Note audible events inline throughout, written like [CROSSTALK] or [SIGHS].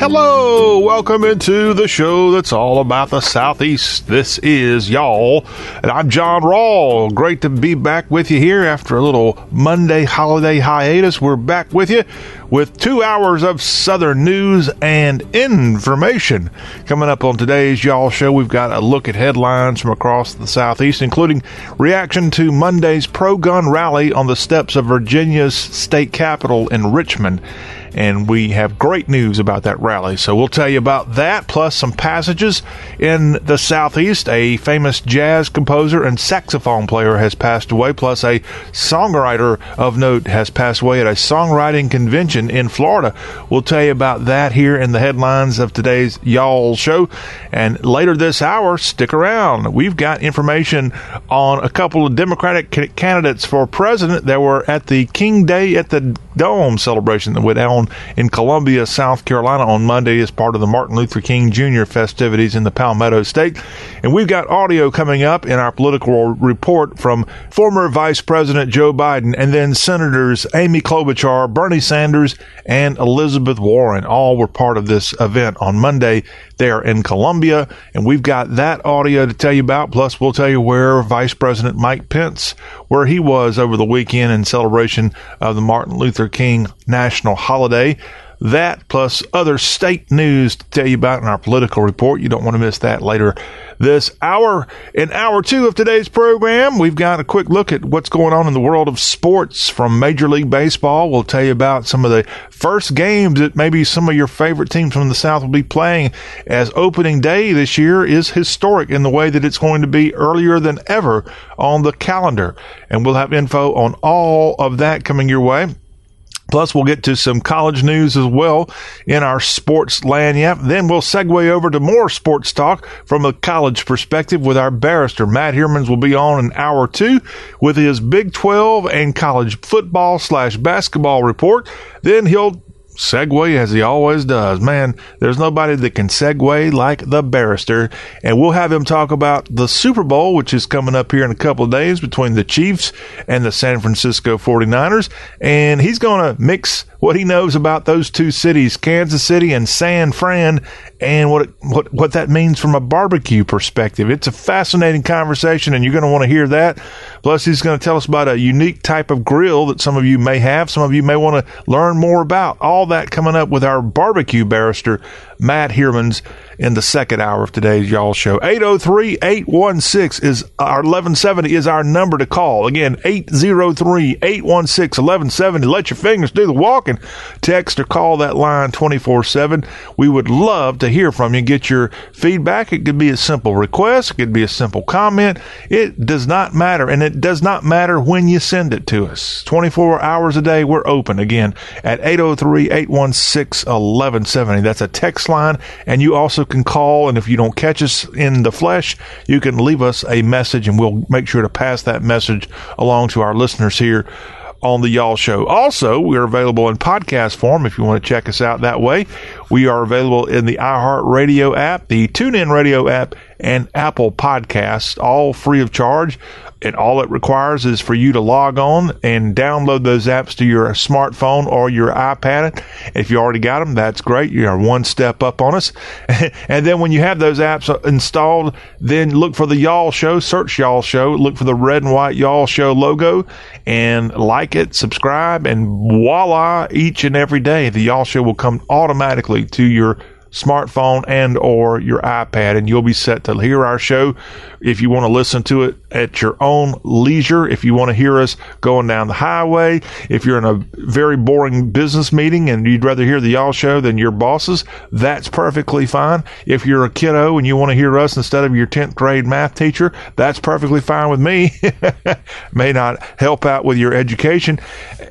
Hello, welcome into the show that's all about the Southeast. This is y'all, and I'm John Rawl. Great to be back with you here after a little Monday holiday hiatus. We're back with you with two hours of Southern news and information. Coming up on today's Y'all Show, we've got a look at headlines from across the Southeast, including reaction to Monday's pro gun rally on the steps of Virginia's state capitol in Richmond and we have great news about that rally. So we'll tell you about that, plus some passages in the Southeast. A famous jazz composer and saxophone player has passed away, plus a songwriter of note has passed away at a songwriting convention in Florida. We'll tell you about that here in the headlines of today's Y'all show. And later this hour, stick around. We've got information on a couple of Democratic candidates for president that were at the King Day at the Dome celebration that went on in Columbia, South Carolina on Monday as part of the Martin Luther King Jr. festivities in the Palmetto State. And we've got audio coming up in our political report from former Vice President Joe Biden and then Senators Amy Klobuchar, Bernie Sanders, and Elizabeth Warren. All were part of this event on Monday there in Columbia. And we've got that audio to tell you about. Plus, we'll tell you where Vice President Mike Pence, where he was over the weekend in celebration of the Martin Luther King national holiday. That plus other state news to tell you about in our political report. You don't want to miss that later this hour. In hour two of today's program, we've got a quick look at what's going on in the world of sports from Major League Baseball. We'll tell you about some of the first games that maybe some of your favorite teams from the South will be playing as opening day this year is historic in the way that it's going to be earlier than ever on the calendar. And we'll have info on all of that coming your way. Plus, we'll get to some college news as well in our sports land. Yep. Then we'll segue over to more sports talk from a college perspective with our barrister. Matt Hermans will be on in hour two with his Big 12 and college football slash basketball report. Then he'll segue as he always does. Man, there's nobody that can segue like the barrister. And we'll have him talk about the Super Bowl, which is coming up here in a couple of days between the Chiefs and the San Francisco 49ers. And he's going to mix what he knows about those two cities, Kansas City and San Fran, and what what what that means from a barbecue perspective. It's a fascinating conversation, and you're going to want to hear that. Plus, he's going to tell us about a unique type of grill that some of you may have, some of you may want to learn more about. All that coming up with our barbecue barrister, Matt Hermans in the second hour of today's Y'all Show. 803-816 is our 1170 is our number to call. Again, 803-816-1170. Let your fingers do the walking. Text or call that line 24-7. We would love to hear from you. Get your feedback. It could be a simple request. It could be a simple comment. It does not matter. And it does not matter when you send it to us. 24 hours a day, we're open again at 803-816-1170. That's a text line. And you also can call, and if you don't catch us in the flesh, you can leave us a message, and we'll make sure to pass that message along to our listeners here on the Y'all Show. Also, we're available in podcast form if you want to check us out that way. We are available in the iHeartRadio app, the TuneIn Radio app, and Apple Podcasts, all free of charge and all it requires is for you to log on and download those apps to your smartphone or your iPad. If you already got them, that's great. You're one step up on us. [LAUGHS] and then when you have those apps installed, then look for the Y'all Show, search Y'all Show, look for the red and white Y'all Show logo and like it, subscribe, and voila, each and every day, the Y'all Show will come automatically to your smartphone and or your iPad and you'll be set to hear our show. If you want to listen to it at your own leisure if you want to hear us going down the highway if you're in a very boring business meeting and you'd rather hear the y'all show than your bosses that's perfectly fine. If you're a kiddo and you want to hear us instead of your 10th grade math teacher that's perfectly fine with me. [LAUGHS] May not help out with your education.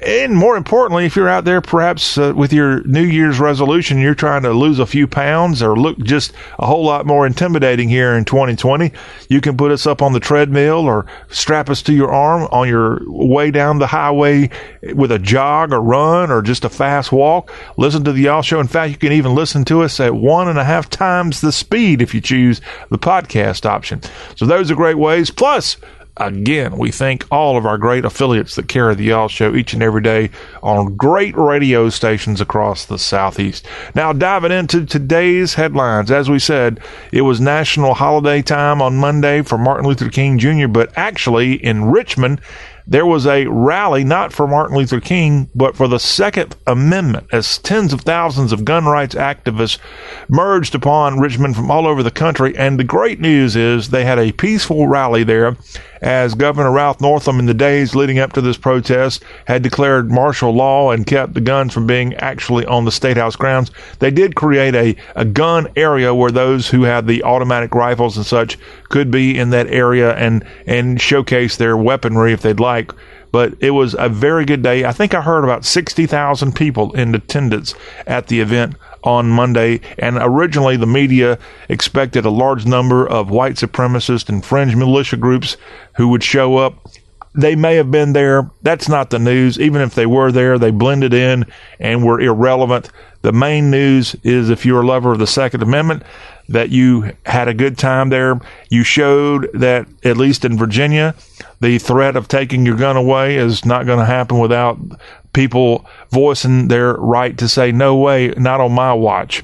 And more importantly if you're out there perhaps uh, with your new year's resolution you're trying to lose a few pounds or look just a whole lot more intimidating here in 2020, you can put us up on the treadmill or strap us to your arm on your way down the highway with a jog or run or just a fast walk. Listen to the Y'all Show. In fact, you can even listen to us at one and a half times the speed if you choose the podcast option. So those are great ways. Plus, again, we thank all of our great affiliates that carry the Y'all Show each and every day on great radio stations across the Southeast. Now, diving into today's headlines, as we said, it was National Holiday Time on Monday for Martin Luther King Jr., but actually in Richmond, there was a rally not for Martin Luther King, but for the Second Amendment, as tens of thousands of gun rights activists merged upon Richmond from all over the country. And the great news is they had a peaceful rally there as Governor Ralph Northam in the days leading up to this protest had declared martial law and kept the guns from being actually on the State House grounds. They did create a, a gun area where those who had the automatic rifles and such could be in that area and, and showcase their weaponry if they'd like but it was a very good day. I think I heard about 60,000 people in attendance at the event on Monday, and originally the media expected a large number of white supremacist and fringe militia groups who would show up. They may have been there. That's not the news. Even if they were there, they blended in and were irrelevant. The main news is if you're a lover of the Second Amendment, that you had a good time there. You showed that, at least in Virginia, the threat of taking your gun away is not going to happen without people voicing their right to say, no way, not on my watch.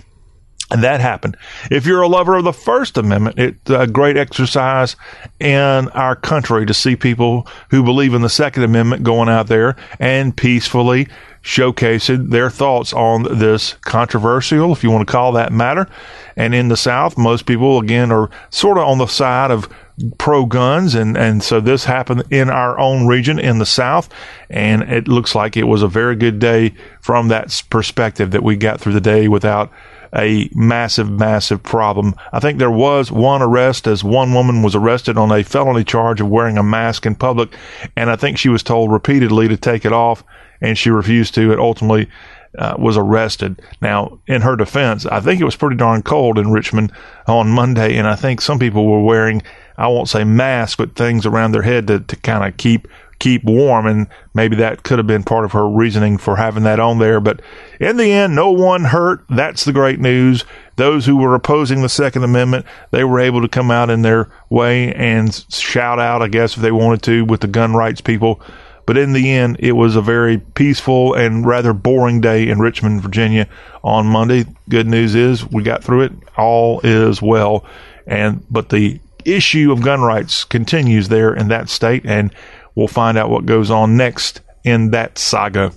And that happened. If you're a lover of the First Amendment, it's a uh, great exercise in our country to see people who believe in the Second Amendment going out there and peacefully showcasing their thoughts on this controversial, if you want to call that matter. And in the South, most people, again, are sort of on the side of pro guns. And, and so this happened in our own region in the South. And it looks like it was a very good day from that perspective that we got through the day without a massive, massive problem. I think there was one arrest as one woman was arrested on a felony charge of wearing a mask in public. And I think she was told repeatedly to take it off and she refused to. It ultimately uh, was arrested. Now, in her defense, I think it was pretty darn cold in Richmond on Monday, and I think some people were wearing, I won't say masks, but things around their head to, to kind of keep keep warm, and maybe that could have been part of her reasoning for having that on there. But in the end, no one hurt. That's the great news. Those who were opposing the Second Amendment, they were able to come out in their way and shout out, I guess, if they wanted to, with the gun rights people but in the end, it was a very peaceful and rather boring day in Richmond, Virginia on Monday. Good news is we got through it. All is well. And, but the issue of gun rights continues there in that state. And we'll find out what goes on next in that saga.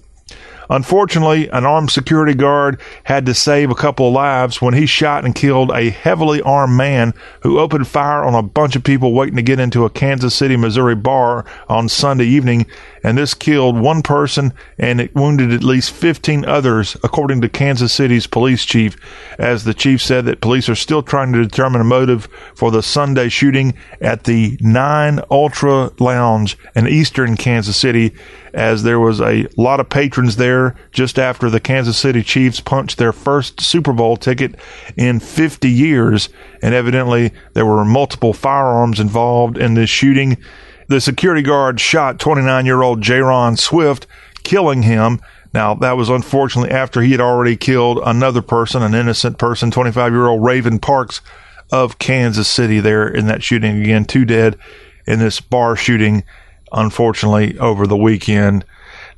Unfortunately, an armed security guard had to save a couple of lives when he shot and killed a heavily armed man who opened fire on a bunch of people waiting to get into a Kansas City, Missouri bar on Sunday evening and this killed one person and it wounded at least 15 others, according to Kansas City's police chief. As the chief said that police are still trying to determine a motive for the Sunday shooting at the Nine Ultra Lounge in eastern Kansas City, as there was a lot of patrons there just after the Kansas City Chiefs punched their first Super Bowl ticket in 50 years, and evidently there were multiple firearms involved in this shooting. The security guard shot 29 year old Jaron Swift, killing him. Now, that was unfortunately after he had already killed another person, an innocent person, 25 year old Raven Parks of Kansas City there in that shooting. Again, two dead in this bar shooting, unfortunately, over the weekend.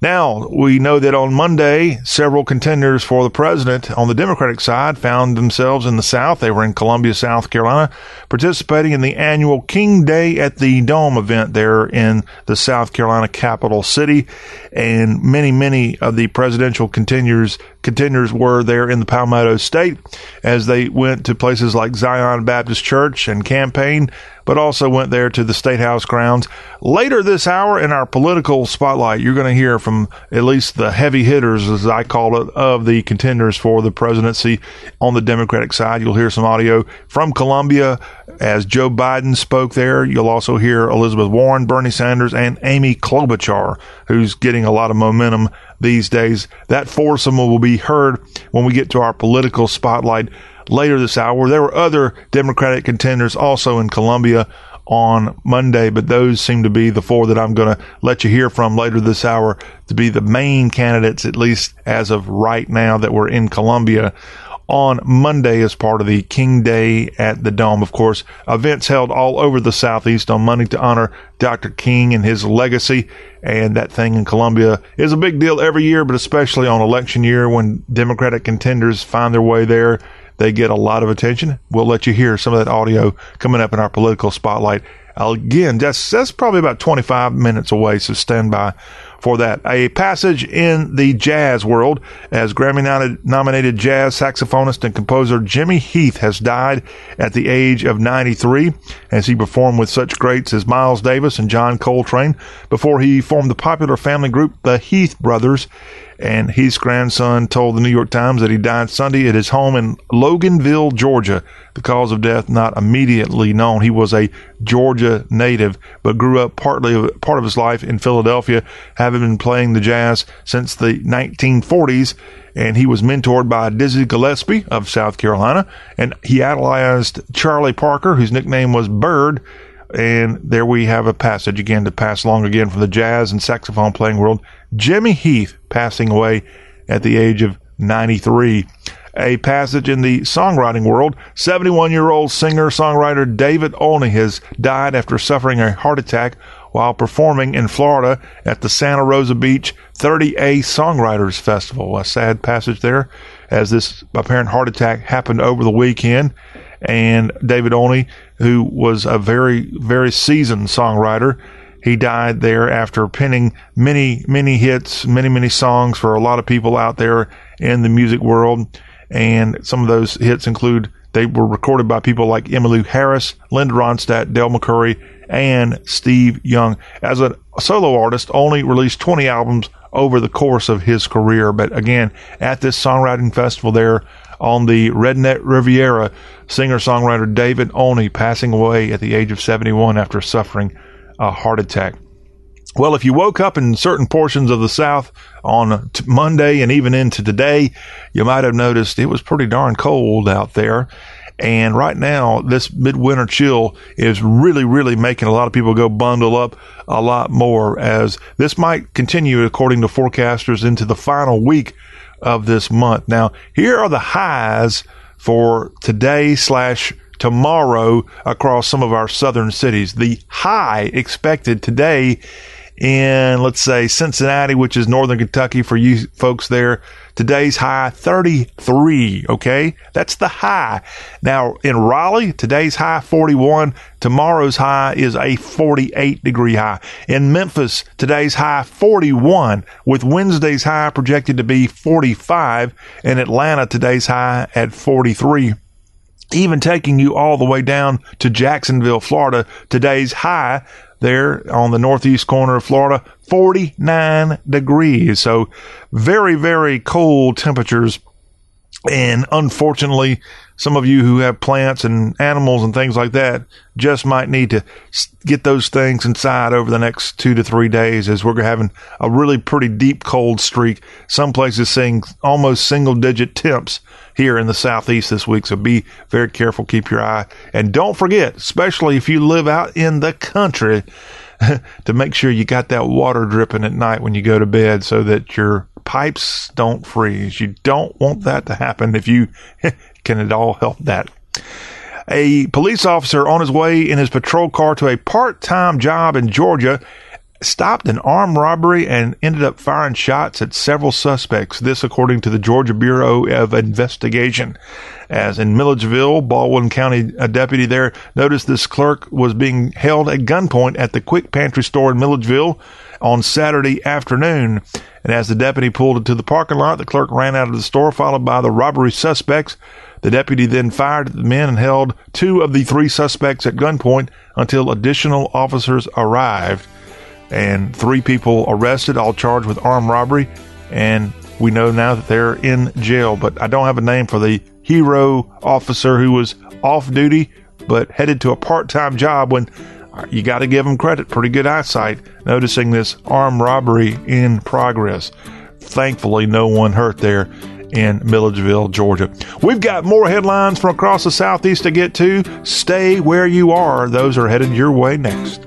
Now, we know that on Monday, several contenders for the president on the Democratic side found themselves in the South. They were in Columbia, South Carolina, participating in the annual King Day at the Dome event there in the South Carolina capital city. And many, many of the presidential contenders contenders were there in the Palmetto State as they went to places like Zion Baptist Church and campaigned but also went there to the State House grounds. Later this hour in our political spotlight, you're going to hear from at least the heavy hitters, as I call it, of the contenders for the presidency on the Democratic side. You'll hear some audio from Columbia as Joe Biden spoke there. You'll also hear Elizabeth Warren, Bernie Sanders, and Amy Klobuchar, who's getting a lot of momentum these days. That foursome will be heard when we get to our political spotlight later this hour. There were other Democratic contenders also in Columbia on Monday, but those seem to be the four that I'm going to let you hear from later this hour to be the main candidates, at least as of right now, that were in Columbia on Monday as part of the King Day at the Dome. Of course, events held all over the Southeast on Monday to honor Dr. King and his legacy. And that thing in Columbia is a big deal every year, but especially on election year when Democratic contenders find their way there. They get a lot of attention. We'll let you hear some of that audio coming up in our political spotlight. Again, that's, that's probably about 25 minutes away, so stand by for that. A passage in the jazz world as Grammy nominated jazz saxophonist and composer Jimmy Heath has died at the age of 93 as he performed with such greats as Miles Davis and John Coltrane before he formed the popular family group the Heath Brothers and his grandson told the New York Times that he died Sunday at his home in Loganville, Georgia. The cause of death not immediately known. He was a Georgia native, but grew up partly part of his life in Philadelphia, having been playing the jazz since the 1940s. And he was mentored by Dizzy Gillespie of South Carolina, and he idolized Charlie Parker, whose nickname was Bird. And there we have a passage again to pass along again from the jazz and saxophone playing world. Jimmy Heath passing away at the age of 93. A passage in the songwriting world. 71 year old singer songwriter David Olney has died after suffering a heart attack while performing in Florida at the Santa Rosa Beach 30A Songwriters Festival. A sad passage there as this apparent heart attack happened over the weekend. And David Olney, who was a very, very seasoned songwriter, he died there after penning many, many hits, many, many songs for a lot of people out there in the music world. And some of those hits include they were recorded by people like Emmylou Harris, Linda Ronstadt, Del McCoury, and Steve Young. As a solo artist, Olney released 20 albums over the course of his career. But again, at this songwriting festival there on the Redneck Riviera, singer songwriter David Olney passing away at the age of 71 after suffering a heart attack. Well, if you woke up in certain portions of the South on t- Monday and even into today, you might have noticed it was pretty darn cold out there. And right now, this midwinter chill is really, really making a lot of people go bundle up a lot more as this might continue, according to forecasters, into the final week of this month. Now, here are the highs for today slash tomorrow across some of our southern cities. The high expected today in, let's say, Cincinnati, which is northern Kentucky for you folks there. Today's high 33. Okay. That's the high. Now in Raleigh, today's high 41. Tomorrow's high is a 48 degree high. In Memphis, today's high 41 with Wednesday's high projected to be 45. In Atlanta, today's high at 43 even taking you all the way down to Jacksonville, Florida. Today's high there on the northeast corner of Florida, 49 degrees. So very, very cold temperatures. And unfortunately, some of you who have plants and animals and things like that just might need to get those things inside over the next two to three days as we're having a really pretty deep cold streak. Some places seeing almost single digit temps here in the southeast this week. So be very careful. Keep your eye. And don't forget, especially if you live out in the country, [LAUGHS] to make sure you got that water dripping at night when you go to bed so that your pipes don't freeze. You don't want that to happen if you [LAUGHS] can it all help that. A police officer on his way in his patrol car to a part time job in Georgia stopped an armed robbery and ended up firing shots at several suspects. This, according to the Georgia Bureau of Investigation. As in Milledgeville, Baldwin County, a deputy there noticed this clerk was being held at gunpoint at the quick pantry store in Milledgeville on Saturday afternoon. And as the deputy pulled into the parking lot, the clerk ran out of the store, followed by the robbery suspects. The deputy then fired at the men and held two of the three suspects at gunpoint until additional officers arrived and three people arrested, all charged with armed robbery. And we know now that they're in jail, but I don't have a name for the hero officer who was off duty but headed to a part time job when uh, you got to give him credit. Pretty good eyesight noticing this armed robbery in progress. Thankfully, no one hurt there in Milledgeville, Georgia. We've got more headlines from across the Southeast to get to. Stay where you are. Those are headed your way next.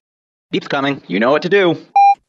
Beep's coming. You know what to do.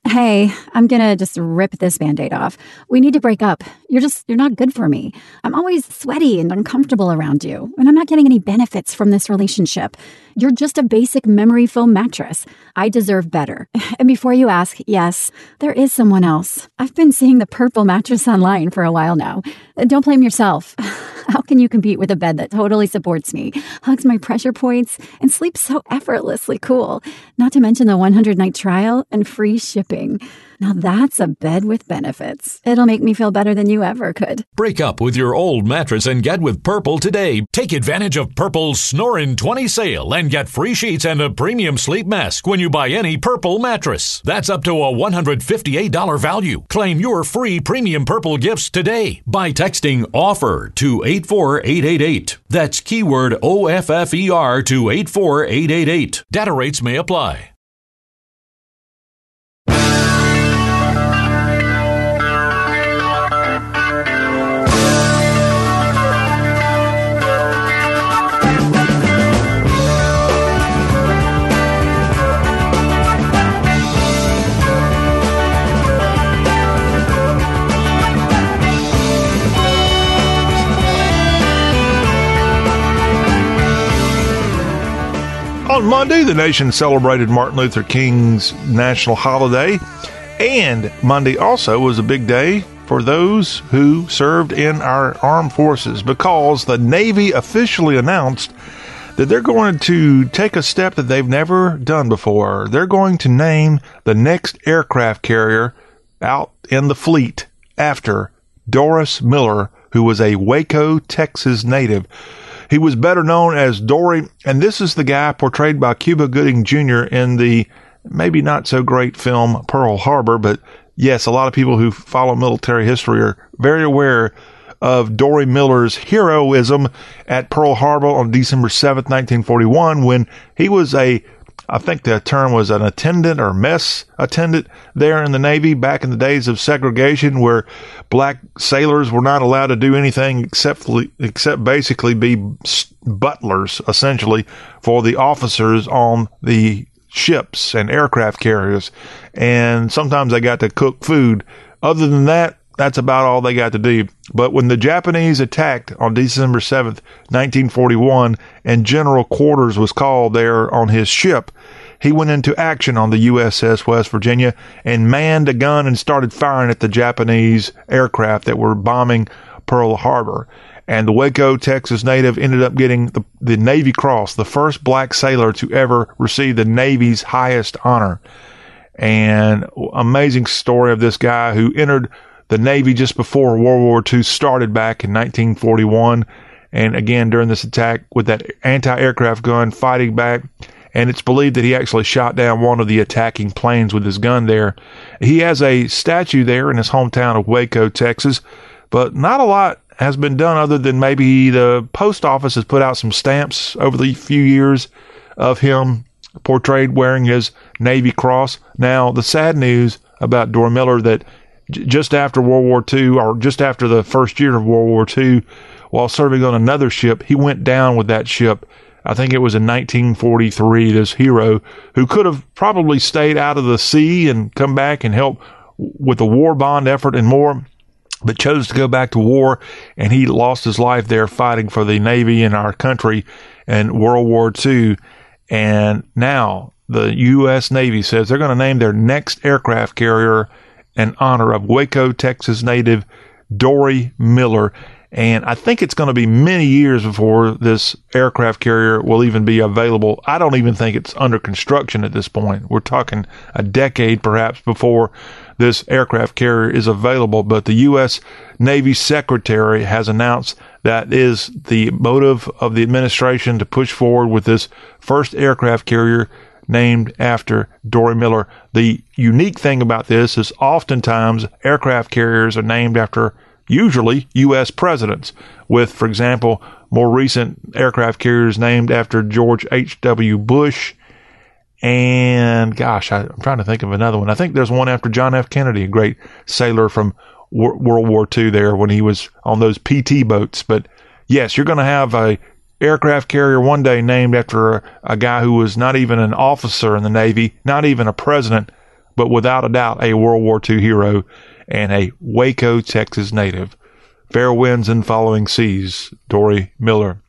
Hey, I'm gonna just rip this band aid off. We need to break up. You're just, you're not good for me. I'm always sweaty and uncomfortable around you, and I'm not getting any benefits from this relationship. You're just a basic memory foam mattress. I deserve better. [LAUGHS] And before you ask, yes, there is someone else. I've been seeing the purple mattress online for a while now. Don't blame yourself. [LAUGHS] How can you compete with a bed that totally supports me, hugs my pressure points, and sleeps so effortlessly cool? Not to mention the 100 night trial and free shipping. Now that's a bed with benefits. It'll make me feel better than you ever could. Break up with your old mattress and get with Purple today. Take advantage of Purple's Snorin' 20 sale and get free sheets and a premium sleep mask when you buy any Purple mattress. That's up to a $158 value. Claim your free premium Purple gifts today by texting OFFER to 84888. That's keyword OFFER to 84888. Data rates may apply. On Monday, the nation celebrated Martin Luther King's national holiday, and Monday also was a big day for those who served in our armed forces because the Navy officially announced that they're going to take a step that they've never done before. They're going to name the next aircraft carrier out in the fleet after Doris Miller, who was a Waco, Texas native. He was better known as Dorie, and this is the guy portrayed by Cuba Gooding Jr. in the maybe not so great film Pearl Harbor, but yes, a lot of people who follow military history are very aware of Dorie Miller's heroism at Pearl Harbor on December 7th, 1941, when he was a I think the term was an attendant or mess attendant there in the Navy back in the days of segregation, where black sailors were not allowed to do anything except except basically be butlers, essentially, for the officers on the ships and aircraft carriers, and sometimes they got to cook food. Other than that, that's about all they got to do. But when the Japanese attacked on December 7th, 1941, and General Quarters was called there on his ship, he went into action on the USS West Virginia and manned a gun and started firing at the Japanese aircraft that were bombing Pearl Harbor. And the Waco, Texas native ended up getting the, the Navy Cross, the first black sailor to ever receive the Navy's highest honor. And amazing story of this guy who entered the Navy just before World War II started back in 1941. And again, during this attack with that anti aircraft gun fighting back. And it's believed that he actually shot down one of the attacking planes with his gun there. He has a statue there in his hometown of Waco, Texas, but not a lot has been done other than maybe the post office has put out some stamps over the few years of him portrayed wearing his Navy cross. Now, the sad news about Dorie Miller that just after World War II, or just after the first year of World War II, while serving on another ship, he went down with that ship. I think it was in 1943. This hero who could have probably stayed out of the sea and come back and help with the war bond effort and more, but chose to go back to war, and he lost his life there fighting for the Navy in our country in World War II. And now the U.S. Navy says they're going to name their next aircraft carrier in honor of Waco, Texas native Dorie Miller. And I think it's going to be many years before this aircraft carrier will even be available. I don't even think it's under construction at this point. We're talking a decade perhaps before this aircraft carrier is available. But the U.S. Navy Secretary has announced that is the motive of the administration to push forward with this first aircraft carrier named after Dorie Miller. The unique thing about this is oftentimes aircraft carriers are named after usually U.S. presidents, with, for example, more recent aircraft carriers named after George H.W. Bush. And gosh, I, am trying to think of another one. I think there's one after John F. Kennedy, a great sailor from World War II there when he was on those PT boats. But yes, you're going to have a aircraft carrier one day named after a, a guy who was not even an officer in the Navy, not even a president, but without a doubt a World War II hero and a Waco, Texas native. Fair winds and following seas, Dorie Miller.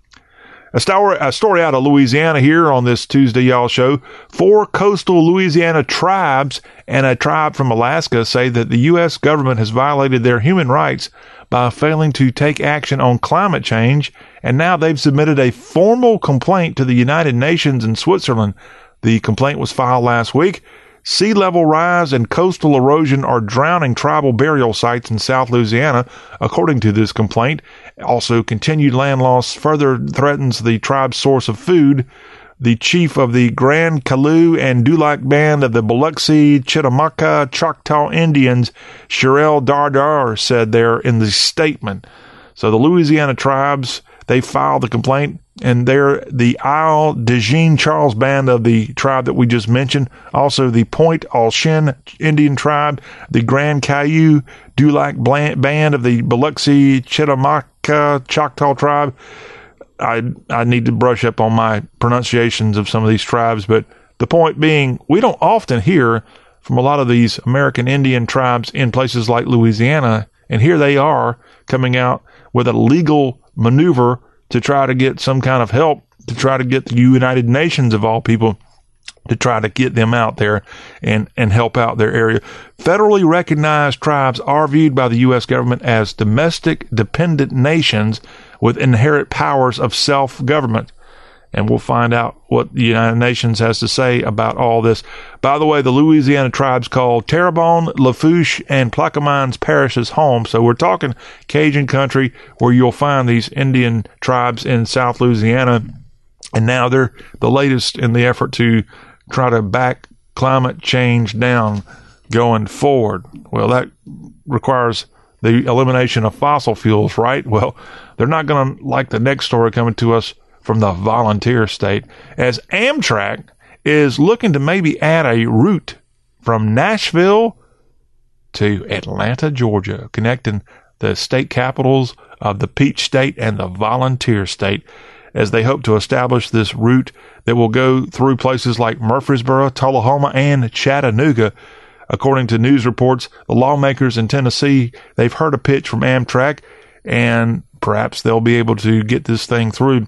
A story, a story out of Louisiana here on this Tuesday Y'all show. Four coastal Louisiana tribes and a tribe from Alaska say that the U.S. government has violated their human rights by failing to take action on climate change, and now they've submitted a formal complaint to the United Nations in Switzerland. The complaint was filed last week. Sea level rise and coastal erosion are drowning tribal burial sites in South Louisiana, according to this complaint. Also, continued land loss further threatens the tribe's source of food. The chief of the Grand Caillou and Dulac band of the Biloxi Chitimacha Choctaw Indians, Shirell Dardar, said there in the statement. So the Louisiana tribes, they filed the complaint and they're the Isle de Jean Charles band of the tribe that we just mentioned. Also, the Point Au Chien Indian tribe, the Grand Caillou Dulac band of the Biloxi Chitimacha Choctaw tribe. I I need to brush up on my pronunciations of some of these tribes, but the point being, we don't often hear from a lot of these American Indian tribes in places like Louisiana, and here they are coming out with a legal maneuver to try to get some kind of help to try to get the United Nations of all people to try to get them out there and, and help out their area. Federally recognized tribes are viewed by the U.S. government as domestic dependent nations with inherent powers of self government and we'll find out what the United Nations has to say about all this. By the way, the Louisiana tribes call Terrebonne, Lafourche, and Plaquemines parishes home. So we're talking Cajun country where you'll find these Indian tribes in South Louisiana. And now they're the latest in the effort to try to back climate change down going forward. Well, that requires the elimination of fossil fuels, right? Well, they're not going to like the next story coming to us from the volunteer state as Amtrak is looking to maybe add a route from Nashville to Atlanta, Georgia, connecting the state capitals of the Peach State and the Volunteer State as they hope to establish this route that will go through places like Murfreesboro, Tullahoma, and Chattanooga. According to news reports, the lawmakers in Tennessee, they've heard a pitch from Amtrak and perhaps they'll be able to get this thing through.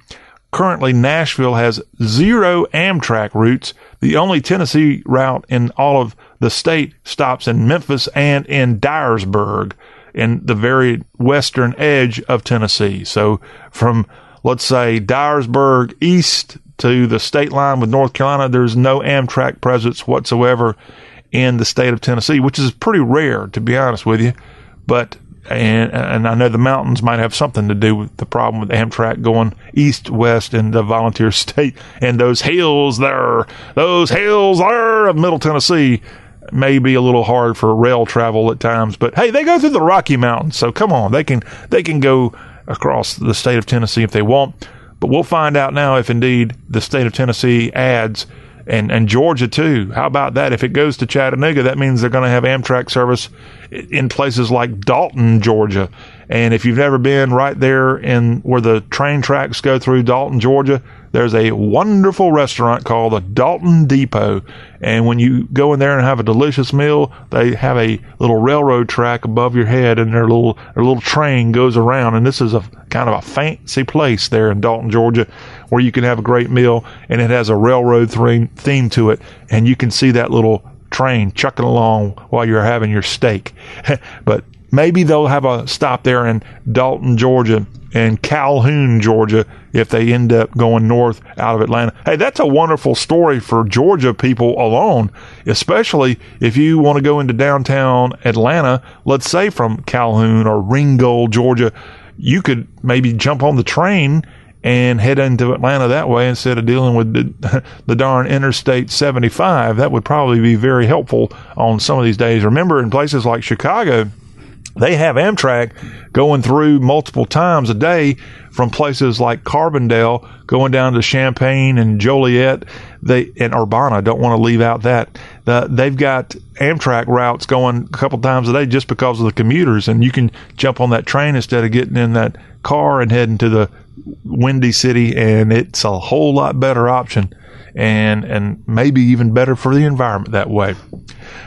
Currently, Nashville has zero Amtrak routes. The only Tennessee route in all of the state stops in Memphis and in Dyersburg, in the very western edge of Tennessee. So, from let's say Dyersburg east to the state line with North Carolina, there's no Amtrak presence whatsoever in the state of Tennessee, which is pretty rare, to be honest with you. But and and I know the mountains might have something to do with the problem with Amtrak going east west in the volunteer [LAUGHS] state and those hills there, those hills there of Middle Tennessee may be a little hard for rail travel at times, but hey, they go through the Rocky Mountains, so come on, they can they can go across the state of Tennessee if they want. But we'll find out now if indeed the state of Tennessee adds and and Georgia too. How about that? If it goes to Chattanooga, that means they're going to have Amtrak service in places like Dalton, Georgia. And if you've never been right there in where the train tracks go through Dalton, Georgia, there's a wonderful restaurant called the Dalton Depot. And when you go in there and have a delicious meal, they have a little railroad track above your head and their little their little train goes around. And this is a kind of a fancy place there in Dalton, Georgia where you can have a great meal, and it has a railroad theme to it, and you can see that little train chucking along while you're having your steak. [LAUGHS] but maybe they'll have a stop there in Dalton, Georgia, and Calhoun, Georgia, if they end up going north out of Atlanta. Hey, that's a wonderful story for Georgia people alone, especially if you want to go into downtown Atlanta, let's say from Calhoun or Ringgold, Georgia. You could maybe jump on the train and head into Atlanta that way instead of dealing with the, [LAUGHS] the darn Interstate 75. That would probably be very helpful on some of these days. Remember, in places like Chicago, they have Amtrak going through multiple times a day from places like Carbondale going down to Champaign and Joliet. They and Urbana. Don't want to leave out that the, they've got Amtrak routes going a couple times a day just because of the commuters, and you can jump on that train instead of getting in that car and heading to the Windy City, and it's a whole lot better option and and maybe even better for the environment that way.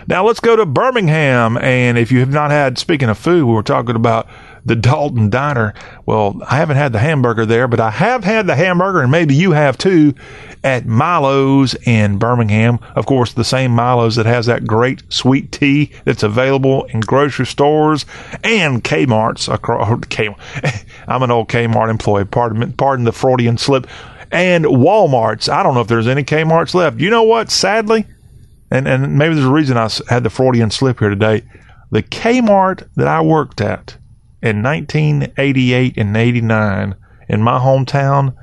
Now let's go to Birmingham, and if you have not had, speaking of food, we were talking about the Dalton Diner. Well, I haven't had the hamburger there, but I have had the hamburger, and maybe you have too, at Milo's in Birmingham. Of course, the same Milo's that has that great sweet tea that's available in grocery stores and Kmart's across. [LAUGHS] K, [LAUGHS] I'm an old Kmart employee. Pardon, pardon the Freudian slip and Walmart's. I don't know if there's any Kmart's left. You know what? Sadly, and, and maybe there's a reason I had the Freudian slip here today. The Kmart that I worked at in 1988 and 89 in my hometown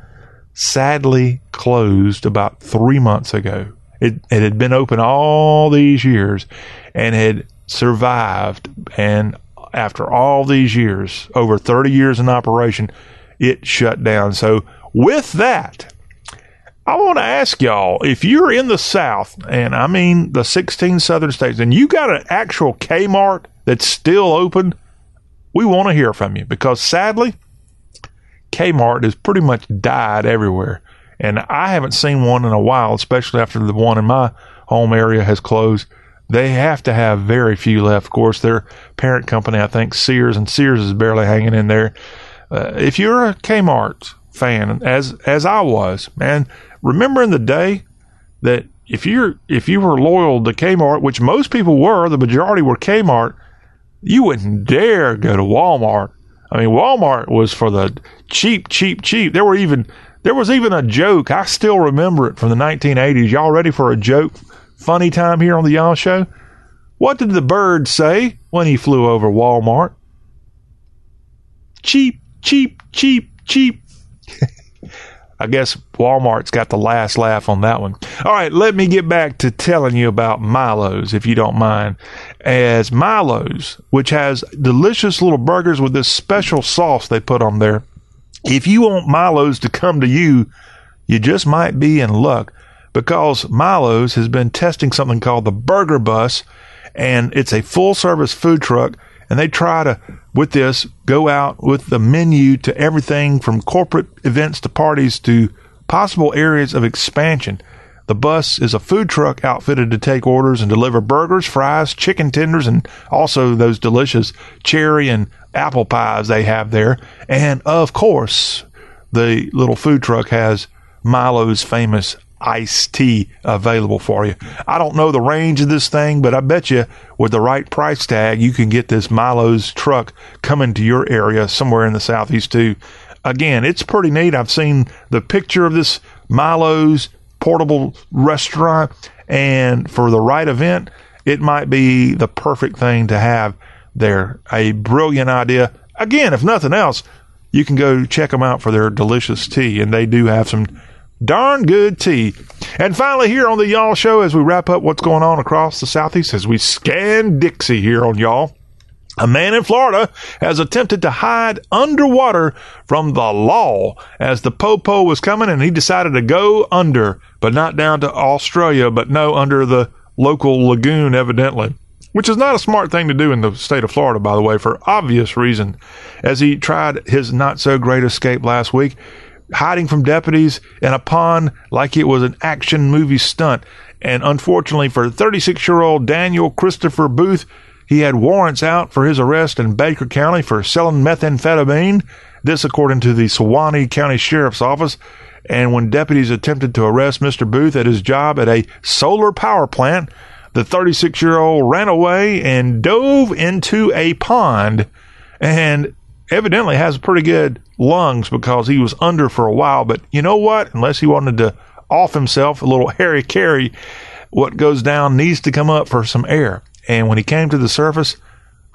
sadly closed about three months ago. It, it had been open all these years and had survived. And after all these years, over 30 years in operation, it shut down. So with that, I want to ask y'all if you're in the South, and I mean the 16 southern states, and you got an actual Kmart that's still open, we want to hear from you because sadly, Kmart has pretty much died everywhere. And I haven't seen one in a while, especially after the one in my home area has closed. They have to have very few left. Of course, their parent company, I think Sears, and Sears is barely hanging in there. Uh, if you're a Kmart fan as as I was, man. Remember in the day that if you're if you were loyal to Kmart, which most people were, the majority were Kmart, you wouldn't dare go to Walmart. I mean, Walmart was for the cheap, cheap, cheap. There were even there was even a joke. I still remember it from the 1980s. Y'all ready for a joke? Funny time here on the Y'all Show. What did the bird say when he flew over Walmart? Cheap, cheap, cheap, cheap. I guess Walmart's got the last laugh on that one. All right, let me get back to telling you about Milo's, if you don't mind. As Milo's, which has delicious little burgers with this special sauce they put on there. If you want Milo's to come to you, you just might be in luck because Milo's has been testing something called the Burger Bus, and it's a full service food truck and they try to with this go out with the menu to everything from corporate events to parties to possible areas of expansion. The bus is a food truck outfitted to take orders and deliver burgers, fries, chicken tenders, and also those delicious cherry and apple pies they have there. And of course, the little food truck has Milo's famous iced tea available for you. I don't know the range of this thing, but I bet you with the right price tag, you can get this Milo's truck coming to your area somewhere in the southeast too. Again, it's pretty neat. I've seen the picture of this Milo's portable restaurant, and for the right event, it might be the perfect thing to have there. A brilliant idea. Again, if nothing else, you can go check them out for their delicious tea, and they do have some darn good tea. And finally, here on the Y'all Show, as we wrap up what's going on across the Southeast, as we scan Dixie here on Y'all. A man in Florida has attempted to hide underwater from the law as the popo was coming and he decided to go under, but not down to Australia, but no, under the local lagoon, evidently. Which is not a smart thing to do in the state of Florida, by the way, for obvious reason. As he tried his not so great escape last week, hiding from deputies in a pond like it was an action movie stunt. And unfortunately for 36 year old Daniel Christopher Booth, he had warrants out for his arrest in Baker County for selling methamphetamine. This, according to the Suwannee County Sheriff's Office. And when deputies attempted to arrest Mr. Booth at his job at a solar power plant, the 36 year old ran away and dove into a pond and evidently has pretty good lungs because he was under for a while. But you know what? Unless he wanted to off himself a little [LAUGHS] hari-kari, what goes down needs to come up for some air. And when he came to the surface,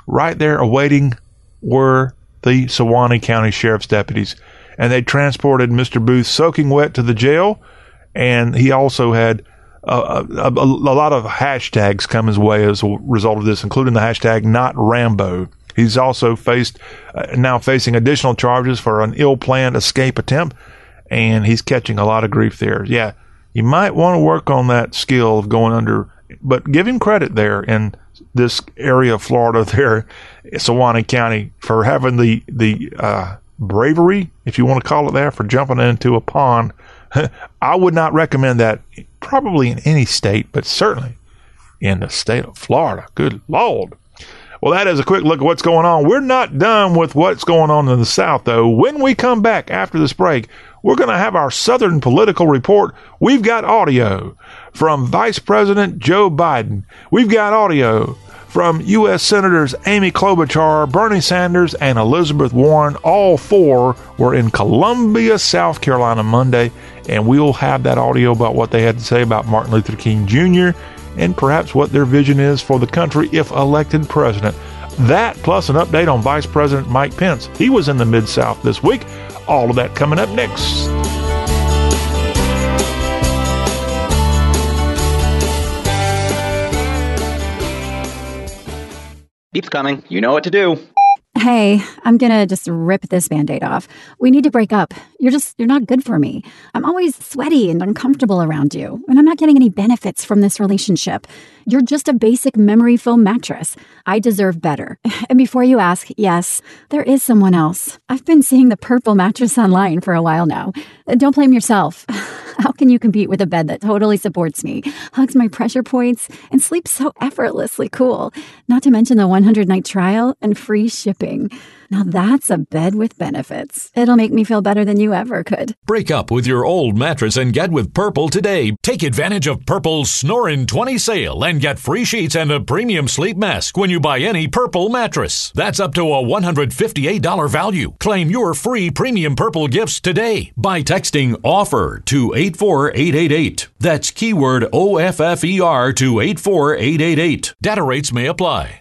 right there awaiting were the Suwannee County Sheriff's deputies. And they transported Mr. Booth soaking wet to the jail. And he also had a, a, a, lot of hashtags come his way as a result of this, including the hashtag not Rambo. He's also faced uh, now facing additional charges for an ill-planned escape attempt, and he's catching a lot of grief there. Yeah, you might want to work on that skill of going under, but give him credit there in this area of Florida, [LAUGHS] there, Suwannee County, for having the the uh, bravery, if you want to call it that, for jumping into a pond. [LAUGHS] I would not recommend that probably in any state, but certainly in the state of Florida. Good Lord. Well, that is a quick look at what's going on. We're not done with what's going on in the South, though. When we come back after this break, we're going to have our Southern political report. We've got audio from Vice President Joe Biden. We've got audio from U.S. Senators Amy Klobuchar, Bernie Sanders, and Elizabeth Warren. All four were in Columbia, South Carolina Monday, and we'll have that audio about what they had to say about Martin Luther King Jr. and perhaps what their vision is for the country if elected president. That plus an update on Vice President Mike Pence. He was in the Mid South this week. All of that coming up next. Beep's coming. You know what to do. Hey, I'm gonna just rip this band aid off. We need to break up. You're just, you're not good for me. I'm always sweaty and uncomfortable around you, and I'm not getting any benefits from this relationship. You're just a basic memory foam mattress. I deserve better. [LAUGHS] And before you ask, yes, there is someone else. I've been seeing the purple mattress online for a while now. Don't blame yourself. [LAUGHS] How can you compete with a bed that totally supports me, hugs my pressure points, and sleeps so effortlessly cool? Not to mention the 100 night trial and free shipping. Now that's a bed with benefits. It'll make me feel better than you ever could. Break up with your old mattress and get with Purple today. Take advantage of Purple's Snorin' 20 sale and get free sheets and a premium sleep mask when you buy any Purple mattress. That's up to a $158 value. Claim your free premium Purple gifts today by texting OFFER to 84888. That's keyword OFFER to 84888. Data rates may apply.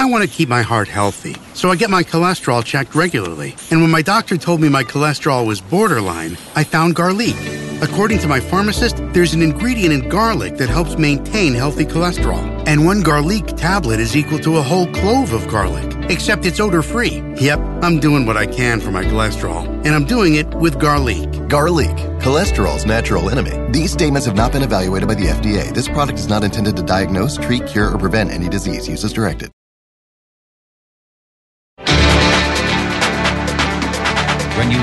I want to keep my heart healthy, so I get my cholesterol checked regularly. And when my doctor told me my cholesterol was borderline, I found Garlique. According to my pharmacist, there's an ingredient in garlic that helps maintain healthy cholesterol. And one Garlique tablet is equal to a whole clove of garlic, except it's odor free. Yep, I'm doing what I can for my cholesterol, and I'm doing it with Garlique. Garlique, cholesterol's natural enemy. These statements have not been evaluated by the FDA. This product is not intended to diagnose, treat, cure, or prevent any disease. Use as directed.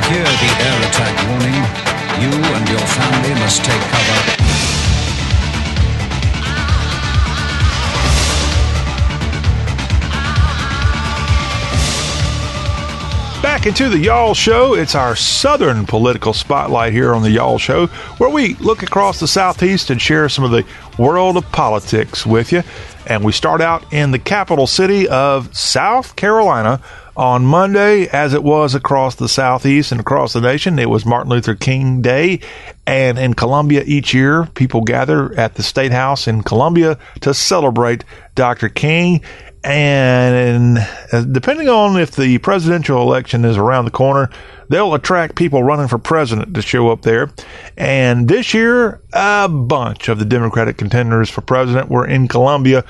Hear the air attack warning, you and your family must take cover. Back into the Y'all Show. It's our Southern political spotlight here on the Y'all Show, where we look across the Southeast and share some of the world of politics with you. And we start out in the capital city of South Carolina on Monday, as it was across the Southeast and across the nation. It was Martin Luther King Day. And in Columbia each year, people gather at the State House in Columbia to celebrate Dr. King. And uh, depending on if the presidential election is around the corner, they'll attract people running for president to show up there. And this year, a bunch of the Democratic contenders for president were in Columbia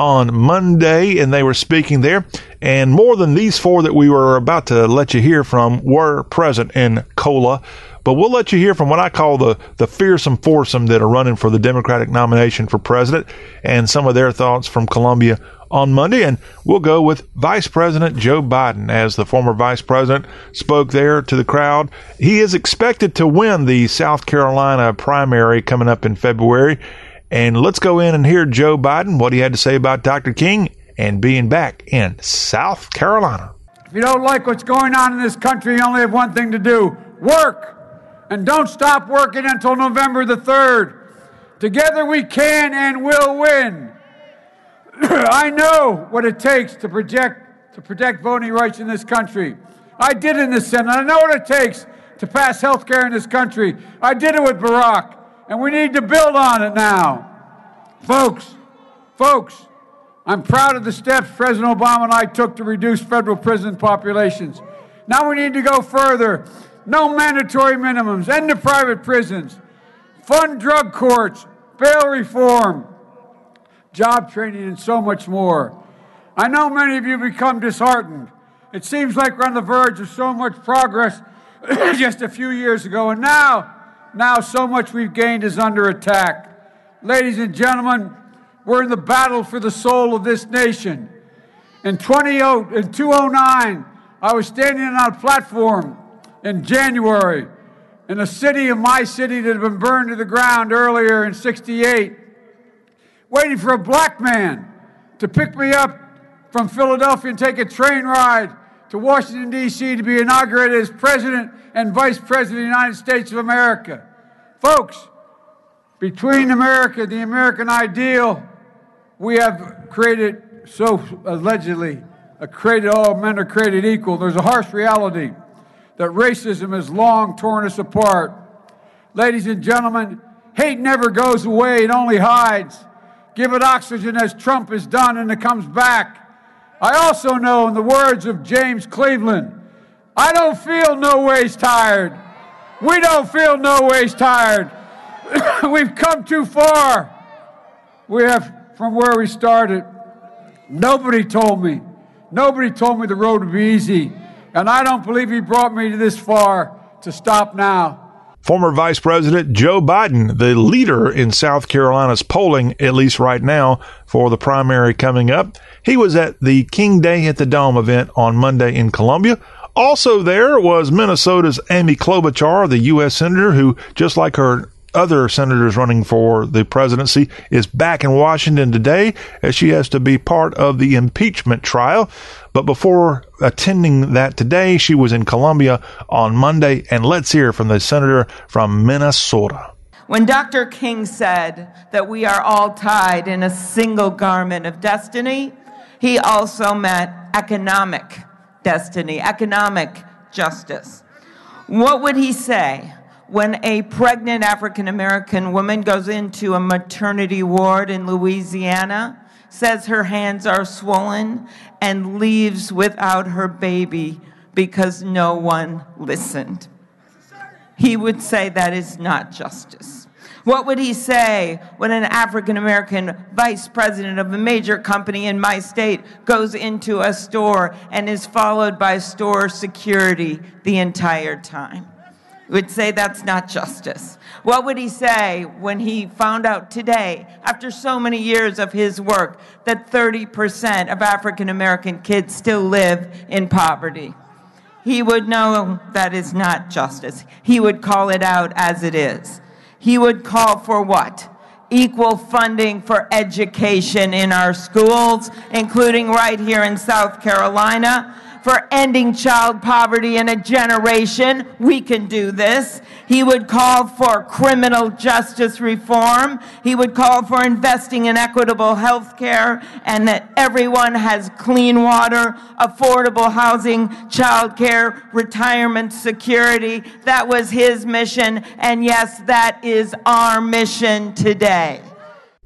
on Monday, and they were speaking there. And more than these four that we were about to let you hear from were present in Cola. But we'll let you hear from what I call the, the fearsome foursome that are running for the Democratic nomination for president and some of their thoughts from Columbia on Monday. And we'll go with Vice President Joe Biden as the former vice president spoke there to the crowd. He is expected to win the South Carolina primary coming up in February. And let's go in and hear Joe Biden, what he had to say about Dr. King and being back in South Carolina. If you don't like what's going on in this country, you only have one thing to do work. And don't stop working until November the 3rd. Together we can and will win. [CLEARS THROAT] I know what it takes to project to protect voting rights in this country. I did in the Senate. I know what it takes to pass health care in this country. I did it with Barack, and we need to build on it now. Folks, folks, I'm proud of the steps President Obama and I took to reduce federal prison populations. Now we need to go further. No mandatory minimums, end the private prisons, fund drug courts, bail reform, job training, and so much more. I know many of you become disheartened. It seems like we're on the verge of so much progress [CLEARS THROAT] just a few years ago, and now, now so much we've gained is under attack. Ladies and gentlemen, we're in the battle for the soul of this nation. In, 20, in 2009, I was standing on a platform in January in a city of my city that had been burned to the ground earlier in 68 waiting for a black man to pick me up from Philadelphia and take a train ride to Washington, D.C. to be inaugurated as President and Vice President of the United States of America. Folks, between America, the American ideal, we have created, so allegedly, created all men are created equal. There's a harsh reality that racism has long torn us apart. Ladies and gentlemen, hate never goes away, it only hides give it oxygen as Trump has done, and it comes back. I also know, in the words of James Cleveland, I don't feel no ways tired. We don't feel no ways tired. [COUGHS] We've come too far. We have from where we started. Nobody told me. Nobody told me the road would be easy. And I don't believe he brought me to this far to stop now. Former Vice President Joe Biden, the leader in South Carolina's polling, at least right now, for the primary coming up. He was at the King Day at the Dome event on Monday in Columbia. Also there was Minnesota's Amy Klobuchar, the U.S. Senator, who, just like her other senators running for the presidency is back in Washington today as she has to be part of the impeachment trial. But before attending that today, she was in Columbia on Monday. And let's hear from the senator from Minnesota. When Dr. King said that we are all tied in a single garment of destiny, he also meant economic destiny, economic justice. What would he say when a pregnant African American woman goes into a maternity ward in Louisiana, says her hands are swollen, and leaves without her baby because no one listened. He would say that is not justice. What would he say when an African American vice president of a major company in my state goes into a store and is followed by store security the entire time? Would say that's not justice. What would he say when he found out today, after so many years of his work, that 30% of African American kids still live in poverty? He would know that is not justice. He would call it out as it is. He would call for what? Equal funding for education in our schools, including right here in South Carolina for ending child poverty in a generation. We can do this. He would call for criminal justice reform. He would call for investing in equitable health care and that everyone has clean water, affordable housing, child care, retirement security. That was his mission. And yes, that is our mission today.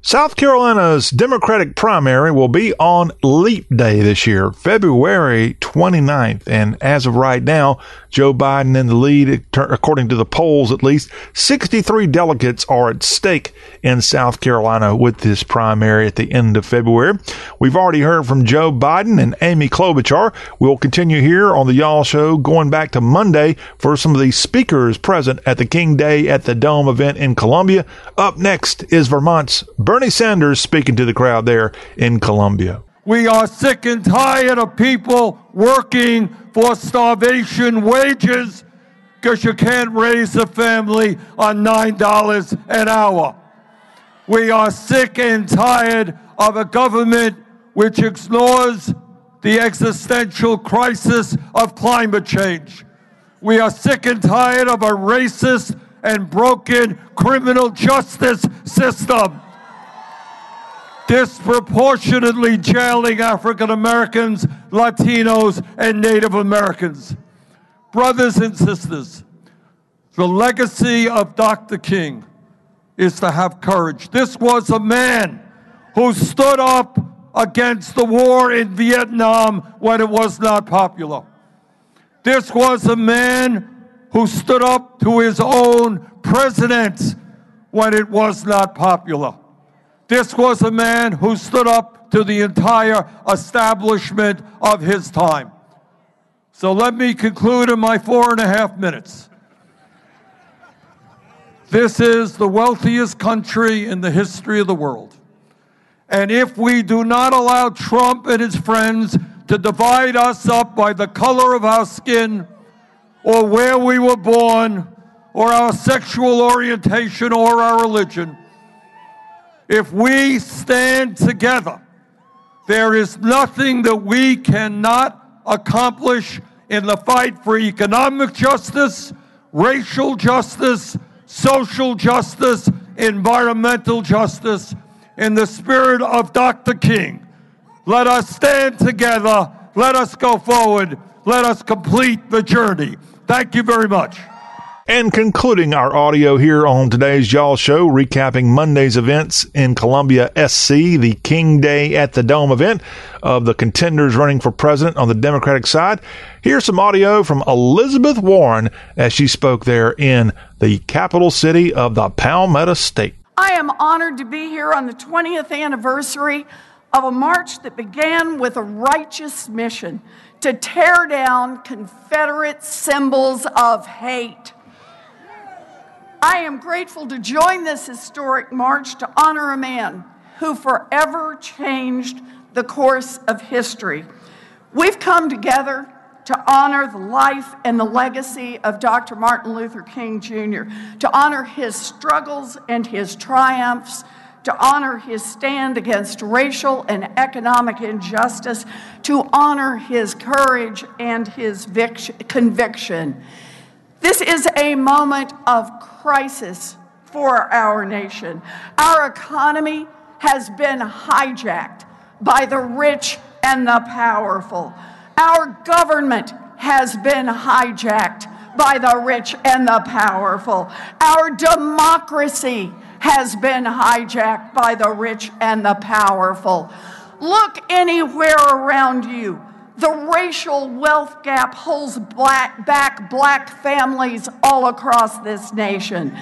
South Carolina's Democratic primary will be on Leap Day this year, February 29th. And as of right now, Joe Biden in the lead, according to the polls at least. 63 delegates are at stake in South Carolina with this primary at the end of February. We've already heard from Joe Biden and Amy Klobuchar. We'll continue here on the Y'all Show going back to Monday for some of the speakers present at the King Day at the Dome event in Columbia. Up next is Vermont's Bernie Sanders speaking to the crowd there in Columbia. We are sick and tired of people working for starvation wages because you can't raise a family on $9 an hour. We are sick and tired of a government which ignores the existential crisis of climate change. We are sick and tired of a racist and broken criminal justice system disproportionately jailing African Americans, Latinos, and Native Americans. Brothers and sisters, the legacy of Dr. King is to have courage. This was a man who stood up against the war in Vietnam when it was not popular. This was a man who stood up to his own president when it was not popular. This was a man who stood up to the entire establishment of his time. So let me conclude in my four and a half minutes. This is the wealthiest country in the history of the world. And if we do not allow Trump and his friends to divide us up by the color of our skin, or where we were born, or our sexual orientation, or our religion, if we stand together, there is nothing that we cannot accomplish in the fight for economic justice, racial justice, social justice, environmental justice, in the spirit of Dr. King. Let us stand together. Let us go forward. Let us complete the journey. Thank you very much. And concluding our audio here on today's Y'all Show, recapping Monday's events in Columbia SC, the King Day at the Dome event of the contenders running for president on the Democratic side. Here's some audio from Elizabeth Warren as she spoke there in the capital city of the Palmetto State. I am honored to be here on the 20th anniversary of a march that began with a righteous mission to tear down Confederate symbols of hate. I am grateful to join this historic march to honor a man who forever changed the course of history. We've come together to honor the life and the legacy of Dr. Martin Luther King Jr., to honor his struggles and his triumphs, to honor his stand against racial and economic injustice, to honor his courage and his conviction. This is a moment of crisis for our nation. Our economy has been hijacked by the rich and the powerful. Our government has been hijacked by the rich and the powerful. Our democracy has been hijacked by the rich and the powerful. Look anywhere around you. The racial wealth gap holds black, back black families all across this nation.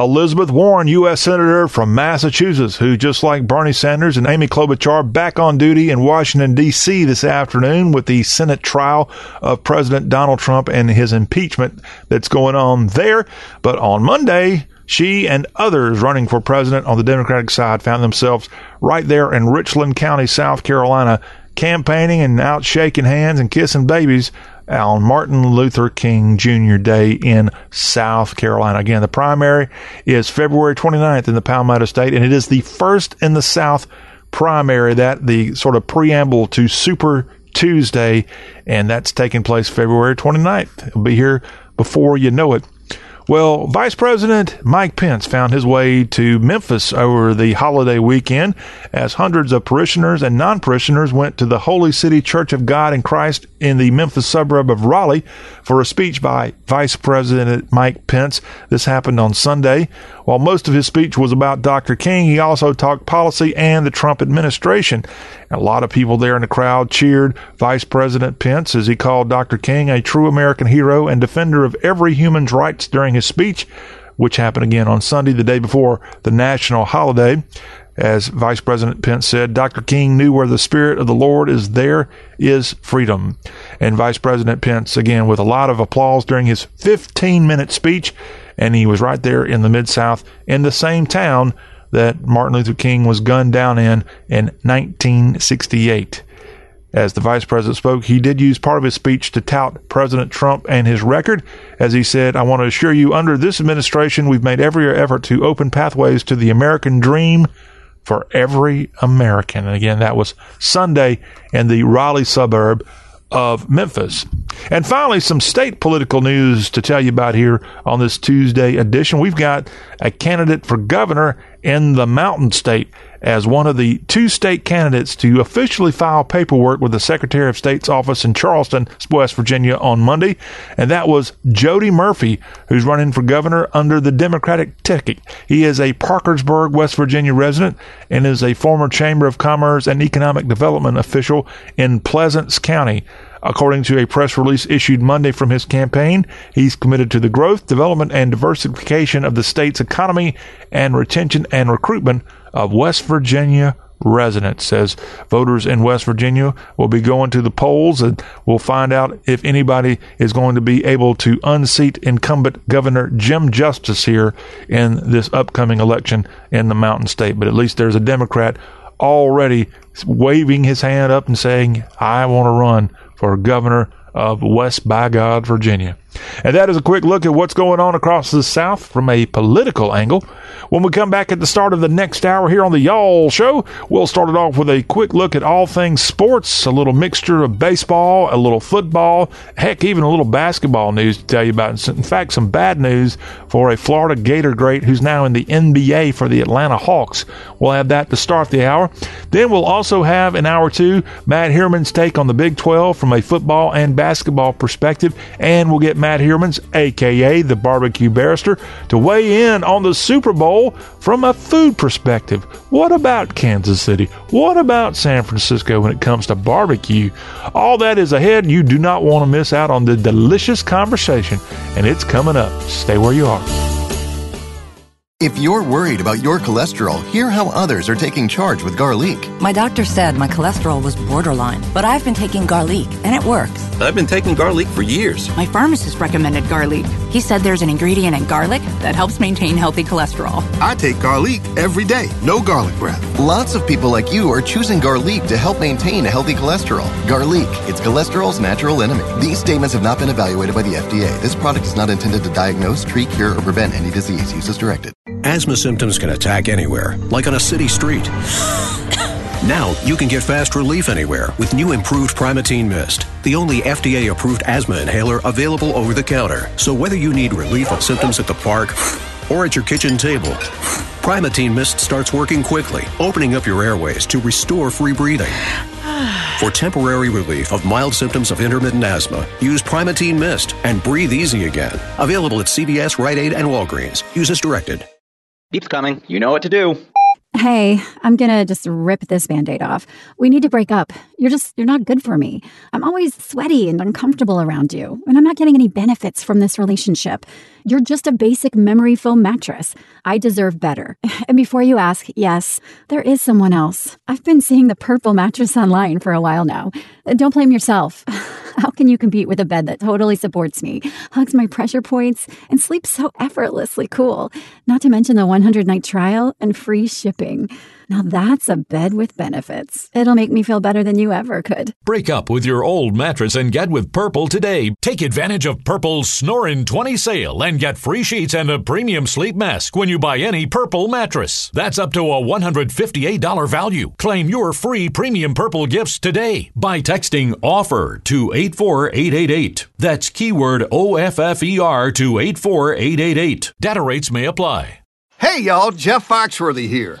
Elizabeth Warren, U.S. Senator from Massachusetts, who, just like Bernie Sanders and Amy Klobuchar, back on duty in Washington, D.C. this afternoon with the Senate trial of President Donald Trump and his impeachment that's going on there. But on Monday, she and others running for president on the Democratic side found themselves right there in Richland County, South Carolina, campaigning and out shaking hands and kissing babies on Martin Luther King Jr. Day in South Carolina. Again, the primary is February 29th in the Palmetto State, and it is the first in the South primary, that the sort of preamble to Super Tuesday, and that's taking place February 29th. It'll be here before you know it. Well, Vice President Mike Pence found his way to Memphis over the holiday weekend as hundreds of parishioners and non parishioners went to the Holy City Church of God in Christ in the Memphis suburb of Raleigh for a speech by Vice President Mike Pence. This happened on Sunday. While most of his speech was about Dr. King, he also talked policy and the Trump administration. A lot of people there in the crowd cheered Vice President Pence as he called Dr. King a true American hero and defender of every human's rights during his speech, which happened again on Sunday, the day before the national holiday. As Vice President Pence said, Dr. King knew where the Spirit of the Lord is, there is freedom. And Vice President Pence, again, with a lot of applause during his 15 minute speech, and he was right there in the Mid South in the same town that Martin Luther King was gunned down in in 1968. As the vice president spoke, he did use part of his speech to tout President Trump and his record. As he said, I want to assure you, under this administration, we've made every effort to open pathways to the American dream for every American. And again, that was Sunday in the Raleigh suburb of Memphis. And finally, some state political news to tell you about here on this Tuesday edition. We've got a candidate for governor in the Mountain State as one of the two state candidates to officially file paperwork with the Secretary of State's office in Charleston, West Virginia on Monday. And that was Jody Murphy, who's running for governor under the Democratic ticket. He is a Parkersburg, West Virginia resident and is a former Chamber of Commerce and Economic Development official in Pleasants County. According to a press release issued Monday from his campaign, he's committed to the growth, development, and diversification of the state's economy and retention and recruitment of West Virginia residents. Says voters in West Virginia will be going to the polls and we'll find out if anybody is going to be able to unseat incumbent Governor Jim Justice here in this upcoming election in the Mountain State. But at least there's a Democrat already waving his hand up and saying, I want to run for governor of West by God, Virginia. And that is a quick look at what's going on across the South from a political angle. When we come back at the start of the next hour here on the Y'all Show, we'll start it off with a quick look at all things sports, a little mixture of baseball, a little football, heck, even a little basketball news to tell you about. In fact, some bad news for a Florida Gator great who's now in the NBA for the Atlanta Hawks. We'll have that to start the hour. Then we'll also have an hour two Matt Herman's take on the Big 12 from a football and basketball perspective, and we'll get Matt Hermans, aka the Barbecue Barrister, to weigh in on the Super Bowl from a food perspective. What about Kansas City? What about San Francisco when it comes to barbecue? All that is ahead. You do not want to miss out on the delicious conversation, and it's coming up. Stay where you are. If you're worried about your cholesterol, hear how others are taking charge with Garlique. My doctor said my cholesterol was borderline, but I've been taking Garlique, and it works. I've been taking Garlique for years. My pharmacist recommended Garlique. He said there's an ingredient in garlic that helps maintain healthy cholesterol. I take Garlique every day, no garlic breath. Lots of people like you are choosing Garlique to help maintain a healthy cholesterol. Garlique, it's cholesterol's natural enemy. These statements have not been evaluated by the FDA. This product is not intended to diagnose, treat, cure, or prevent any disease. Use as directed. Asthma symptoms can attack anywhere, like on a city street. [LAUGHS] Now you can get fast relief anywhere with new improved Primatene Mist, the only FDA approved asthma inhaler available over the counter. So whether you need relief of symptoms at the park [SNIFFS] or at your kitchen table, [SNIFFS] Primatene Mist starts working quickly, opening up your airways to restore free breathing. [SIGHS] For temporary relief of mild symptoms of intermittent asthma, use Primatene Mist and breathe easy again. Available at CVS, Rite Aid, and Walgreens. Use as directed. Beep's coming. You know what to do. Hey, I'm gonna just rip this band aid off. We need to break up. You're just, you're not good for me. I'm always sweaty and uncomfortable around you, and I'm not getting any benefits from this relationship. You're just a basic memory foam mattress. I deserve better. [LAUGHS] And before you ask, yes, there is someone else. I've been seeing the purple mattress online for a while now. Don't blame yourself. [LAUGHS] How can you compete with a bed that totally supports me, hugs my pressure points, and sleeps so effortlessly cool? Not to mention the 100 night trial and free shipping. Now that's a bed with benefits. It'll make me feel better than you ever could. Break up with your old mattress and get with Purple today. Take advantage of Purple's Snoring 20 sale and get free sheets and a premium sleep mask when you buy any Purple mattress. That's up to a $158 value. Claim your free premium Purple gifts today by texting OFFER to 84888. That's keyword OFFER to 84888. Data rates may apply. Hey, y'all, Jeff Foxworthy here.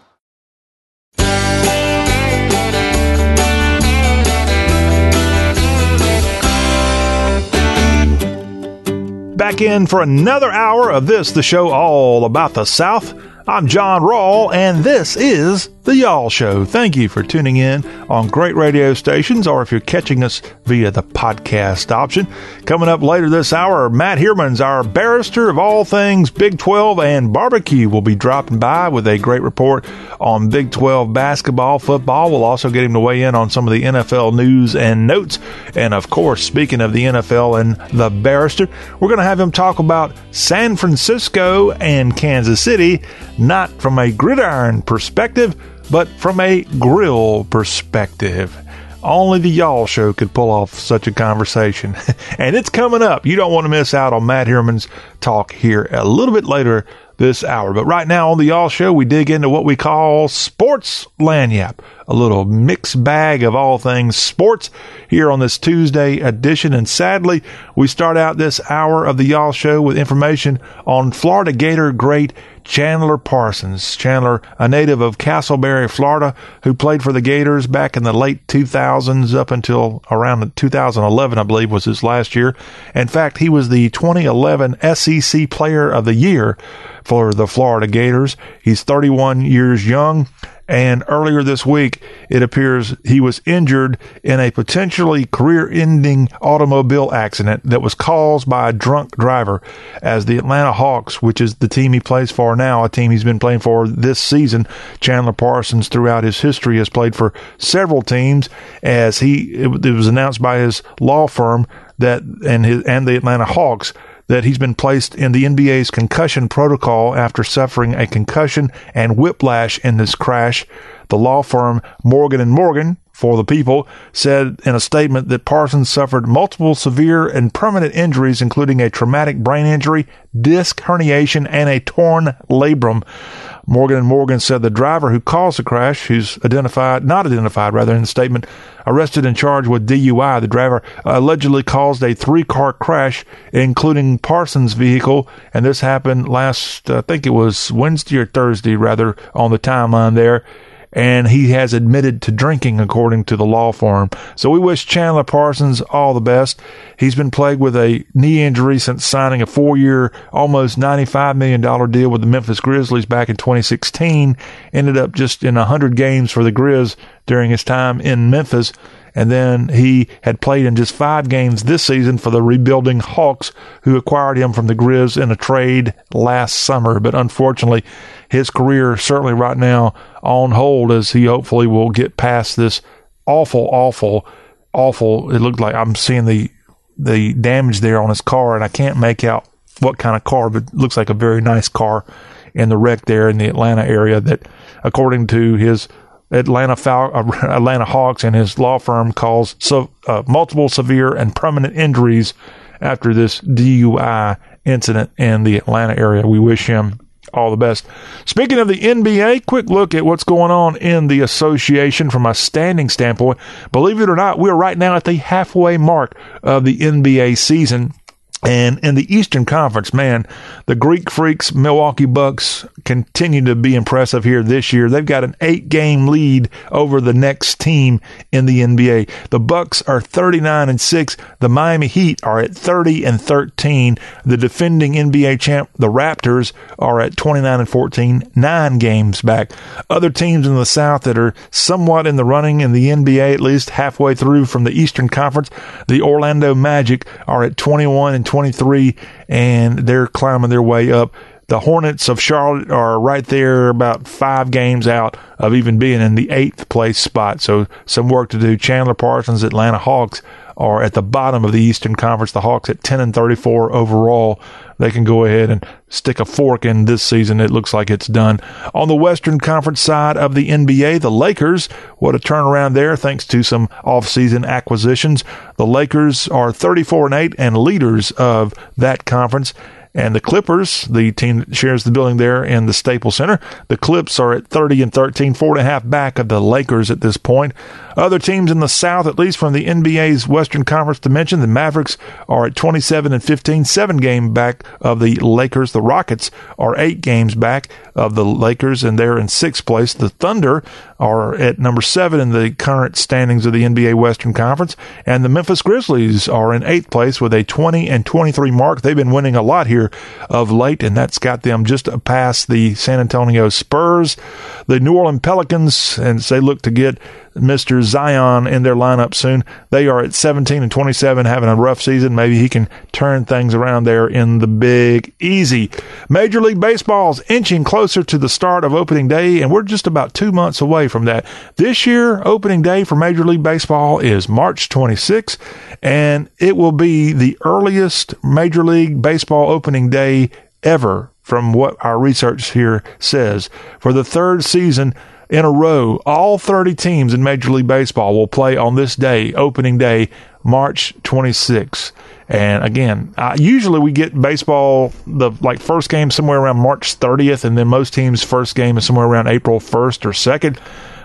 Back in for another hour of this, the show all about the South. I'm John Rawl, and this is The Y'all Show. Thank you for tuning in on great radio stations, or if you're catching us via the podcast option. Coming up later this hour, Matt Hermans, our barrister of all things Big 12 and barbecue, will be dropping by with a great report on Big 12 basketball, football. We'll also get him to weigh in on some of the NFL news and notes. And of course, speaking of the NFL and the barrister, we're going to have him talk about San Francisco and Kansas City, not from a gridiron perspective but from a grill perspective. Only the Y'all Show could pull off such a conversation. [LAUGHS] and it's coming up. You don't want to miss out on Matt Herman's talk here a little bit later this hour. But right now on the Y'all Show, we dig into what we call Sports Lagniappe, a little mixed bag of all things sports here on this Tuesday edition. And sadly, we start out this hour of the Y'all Show with information on Florida Gator great Chandler Parsons. Chandler, a native of Casselberry, Florida, who played for the Gators back in the late 2000s up until around 2011, I believe was his last year. In fact, he was the 2011 SEC Player of the Year for the Florida Gators. He's 31 years young and earlier this week, it appears he was injured in a potentially career ending automobile accident that was caused by a drunk driver as the Atlanta Hawks, which is the team he plays for now, a team he's been playing for this season. Chandler Parsons, throughout his history, has played for several teams as he, it, was announced by his law firm that, and his, and the Atlanta Hawks that he's been placed in the NBA's concussion protocol after suffering a concussion and whiplash in this crash. The law firm Morgan and Morgan for the people said in a statement that Parsons suffered multiple severe and permanent injuries, including a traumatic brain injury, disc herniation, and a torn labrum. Morgan and Morgan said the driver who caused the crash, who's identified, not identified rather in the statement, arrested and charged with DUI. The driver allegedly caused a three-car crash, including Parsons' vehicle, and this happened last, I think it was Wednesday or Thursday, rather, on the timeline there and he has admitted to drinking according to the law firm. So we wish Chandler Parsons all the best. He's been plagued with a knee injury since signing a four year, almost $95 million deal with the Memphis Grizzlies back in 2016. Ended up just in 100 games for the Grizz during his time in Memphis. And then he had played in just five games this season for the rebuilding Hawks, who acquired him from the Grizz in a trade last summer. But unfortunately, his career certainly right now on hold as he hopefully will get past this awful, awful, awful. It looked like I'm seeing the the damage there on his car, and I can't make out what kind of car, but looks like a very nice car in the wreck there in the Atlanta area. That, according to his Atlanta Fal- uh, [LAUGHS] Atlanta Hawks and his law firm calls so, uh, multiple severe and permanent injuries after this DUI incident in the Atlanta area. We wish him all the best. Speaking of the NBA, quick look at what's going on in the association from a standing standpoint. Believe it or not, we're right now at the halfway mark of the NBA season. And in the Eastern Conference, man, the Greek Freaks, Milwaukee Bucks continue to be impressive here this year. They've got an eight game lead over the next team in the NBA. The Bucks are 39 and 6. The Miami Heat are at 30 and 13. The defending NBA champ, the Raptors, are at 29 and 14, nine games back. Other teams in the South that are somewhat in the running in the NBA, at least halfway through from the Eastern Conference, the Orlando Magic are at 21 and 23, and they're climbing their way up the Hornets of Charlotte are right there, about five games out of even being in the eighth place spot. So some work to do. Chandler Parsons, Atlanta Hawks are at the bottom of the Eastern Conference. The Hawks at 10 and 34 overall. They can go ahead and stick a fork in this season. It looks like it's done. On the Western Conference side of the NBA, the Lakers, what a turnaround there thanks to some offseason acquisitions. The Lakers are 34 and 8 and leaders of that conference. And the Clippers, the team that shares the building there in the Staples Center, the Clips are at 30 and 13, four and a half back of the Lakers at this point. Other teams in the South, at least from the NBA's Western Conference dimension, the Mavericks are at 27 and 15, seven game back of the Lakers. The Rockets are eight games back of the Lakers, and they're in sixth place. The Thunder are at number seven in the current standings of the NBA Western Conference, and the Memphis Grizzlies are in eighth place with a 20 and 23 mark. They've been winning a lot here of late, and that's got them just past the San Antonio Spurs. The New Orleans Pelicans, and they look to get Mr. Zion in their lineup soon. They are at 17 and 27, having a rough season. Maybe he can turn things around there in the Big Easy. Major League Baseball's inching closer to the start of opening day, and we're just about two months away from that. This year, opening day for Major League Baseball is March 26, and it will be the earliest Major League Baseball opening day ever from what our research here says. For the third season, in a row, all 30 teams in Major League Baseball will play on this day, opening day, March 26. And again, uh, usually we get baseball the like first game somewhere around March 30th, and then most teams' first game is somewhere around April 1st or 2nd.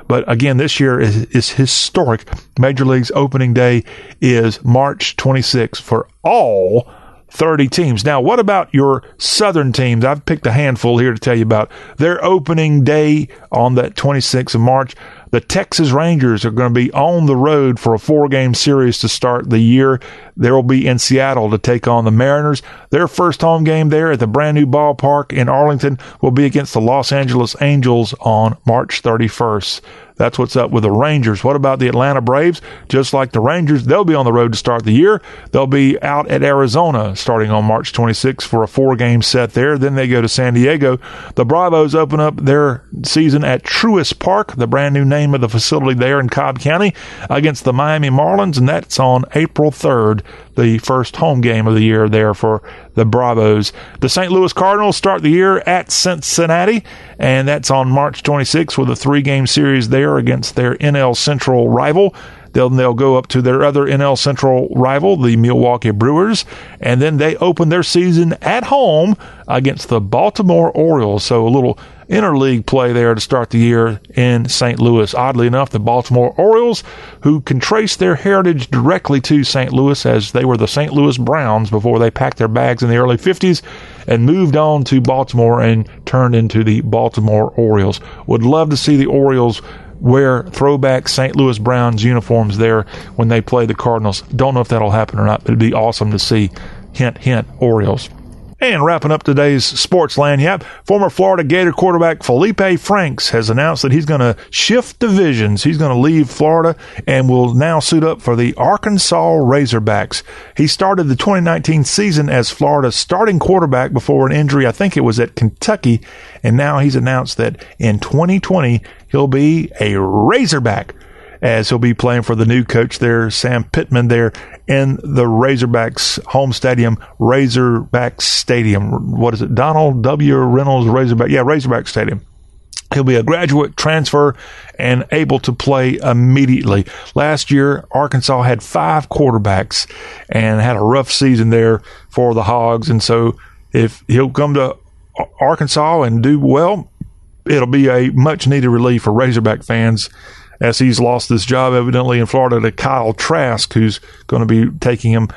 But again, this year is, is historic. Major League's opening day is March 26 for all 30 teams. Now, what about your Southern teams? I've picked a handful here to tell you about their opening day on that 26th of March. The Texas Rangers are going to be on the road for a four game series to start the year. They will be in Seattle to take on the Mariners. Their first home game there at the brand new ballpark in Arlington will be against the Los Angeles Angels on March 31st. That's what's up with the Rangers. What about the Atlanta Braves? Just like the Rangers, they'll be on the road to start the year. They'll be out at Arizona starting on March 26th for a four game set there. Then they go to San Diego. The Bravos open up their season at Truist Park, the brand new name of the facility there in Cobb County, against the Miami Marlins, and that's on April 3rd the first home game of the year there for the Bravos. The St. Louis Cardinals start the year at Cincinnati, and that's on March 26th with a three game series there against their NL Central rival. They'll, they'll go up to their other NL Central rival, the Milwaukee Brewers, and then they open their season at home against the Baltimore Orioles. So a little interleague play there to start the year in St. Louis. Oddly enough, the Baltimore Orioles, who can trace their heritage directly to St. Louis as they were the St. Louis Browns before they packed their bags in the early 50s and moved on to Baltimore and turned into the Baltimore Orioles. Would love to see the Orioles wear throwback St. Louis Browns uniforms there when they play the Cardinals. Don't know if that'll happen or not, but it'd be awesome to see. Hint, hint, Orioles. And wrapping up today's sports Lagniappe, former Florida Gator quarterback Felipe Franks has announced that he's going to shift divisions. He's going to leave Florida and will now suit up for the Arkansas Razorbacks. He started the 2019 season as Florida's starting quarterback before an injury. I think it was at Kentucky. And now he's announced that in 2020, he'll be a Razorback as he'll be playing for the new coach there, Sam Pittman, there in the Razorbacks home stadium, Razorback Stadium. What is it? Donald W. Reynolds Razorback. Yeah, Razorback Stadium. He'll be a graduate transfer and able to play immediately. Last year, Arkansas had five quarterbacks and had a rough season there for the Hogs. And so if he'll come to Arkansas and do well, it'll be a much needed relief for Razorback fans as he's lost this job evidently in Florida to Kyle Trask, who's going to be taking him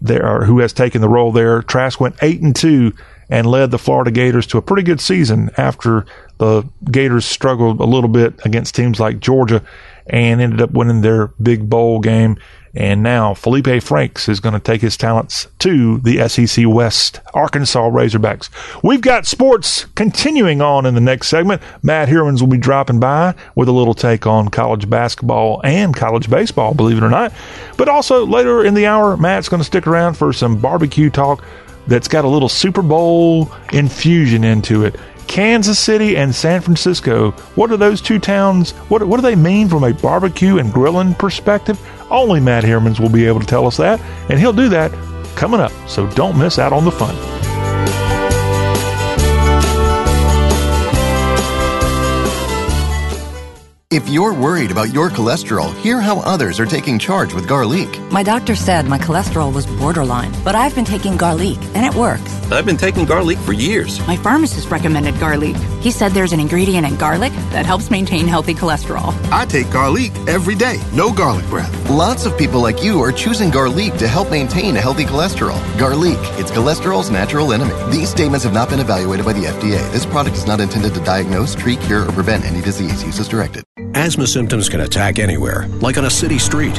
there, or who has taken the role there. Trask went eight and two and led the Florida Gators to a pretty good season after the Gators struggled a little bit against teams like Georgia and ended up winning their big bowl game. And now Felipe Franks is going to take his talents to the SEC West Arkansas Razorbacks. We've got sports continuing on in the next segment. Matt Hermans will be dropping by with a little take on college basketball and college baseball, believe it or not. But also later in the hour, Matt's going to stick around for some barbecue talk that's got a little Super Bowl infusion into it. Kansas City and San Francisco. What are those two towns? What, what do they mean from a barbecue and grilling perspective? Only Matt Hermans will be able to tell us that, and he'll do that coming up. So don't miss out on the fun. If you're worried about your cholesterol, hear how others are taking charge with Garlique. My doctor said my cholesterol was borderline, but I've been taking Garlique, and it works. I've been taking Garlique for years. My pharmacist recommended Garlique. He said there's an ingredient in garlic that helps maintain healthy cholesterol. I take Garlique every day, no garlic breath. Lots of people like you are choosing Garlique to help maintain a healthy cholesterol. Garlique, it's cholesterol's natural enemy. These statements have not been evaluated by the FDA. This product is not intended to diagnose, treat, cure, or prevent any disease. Use as directed. Asthma symptoms can attack anywhere, like on a city street.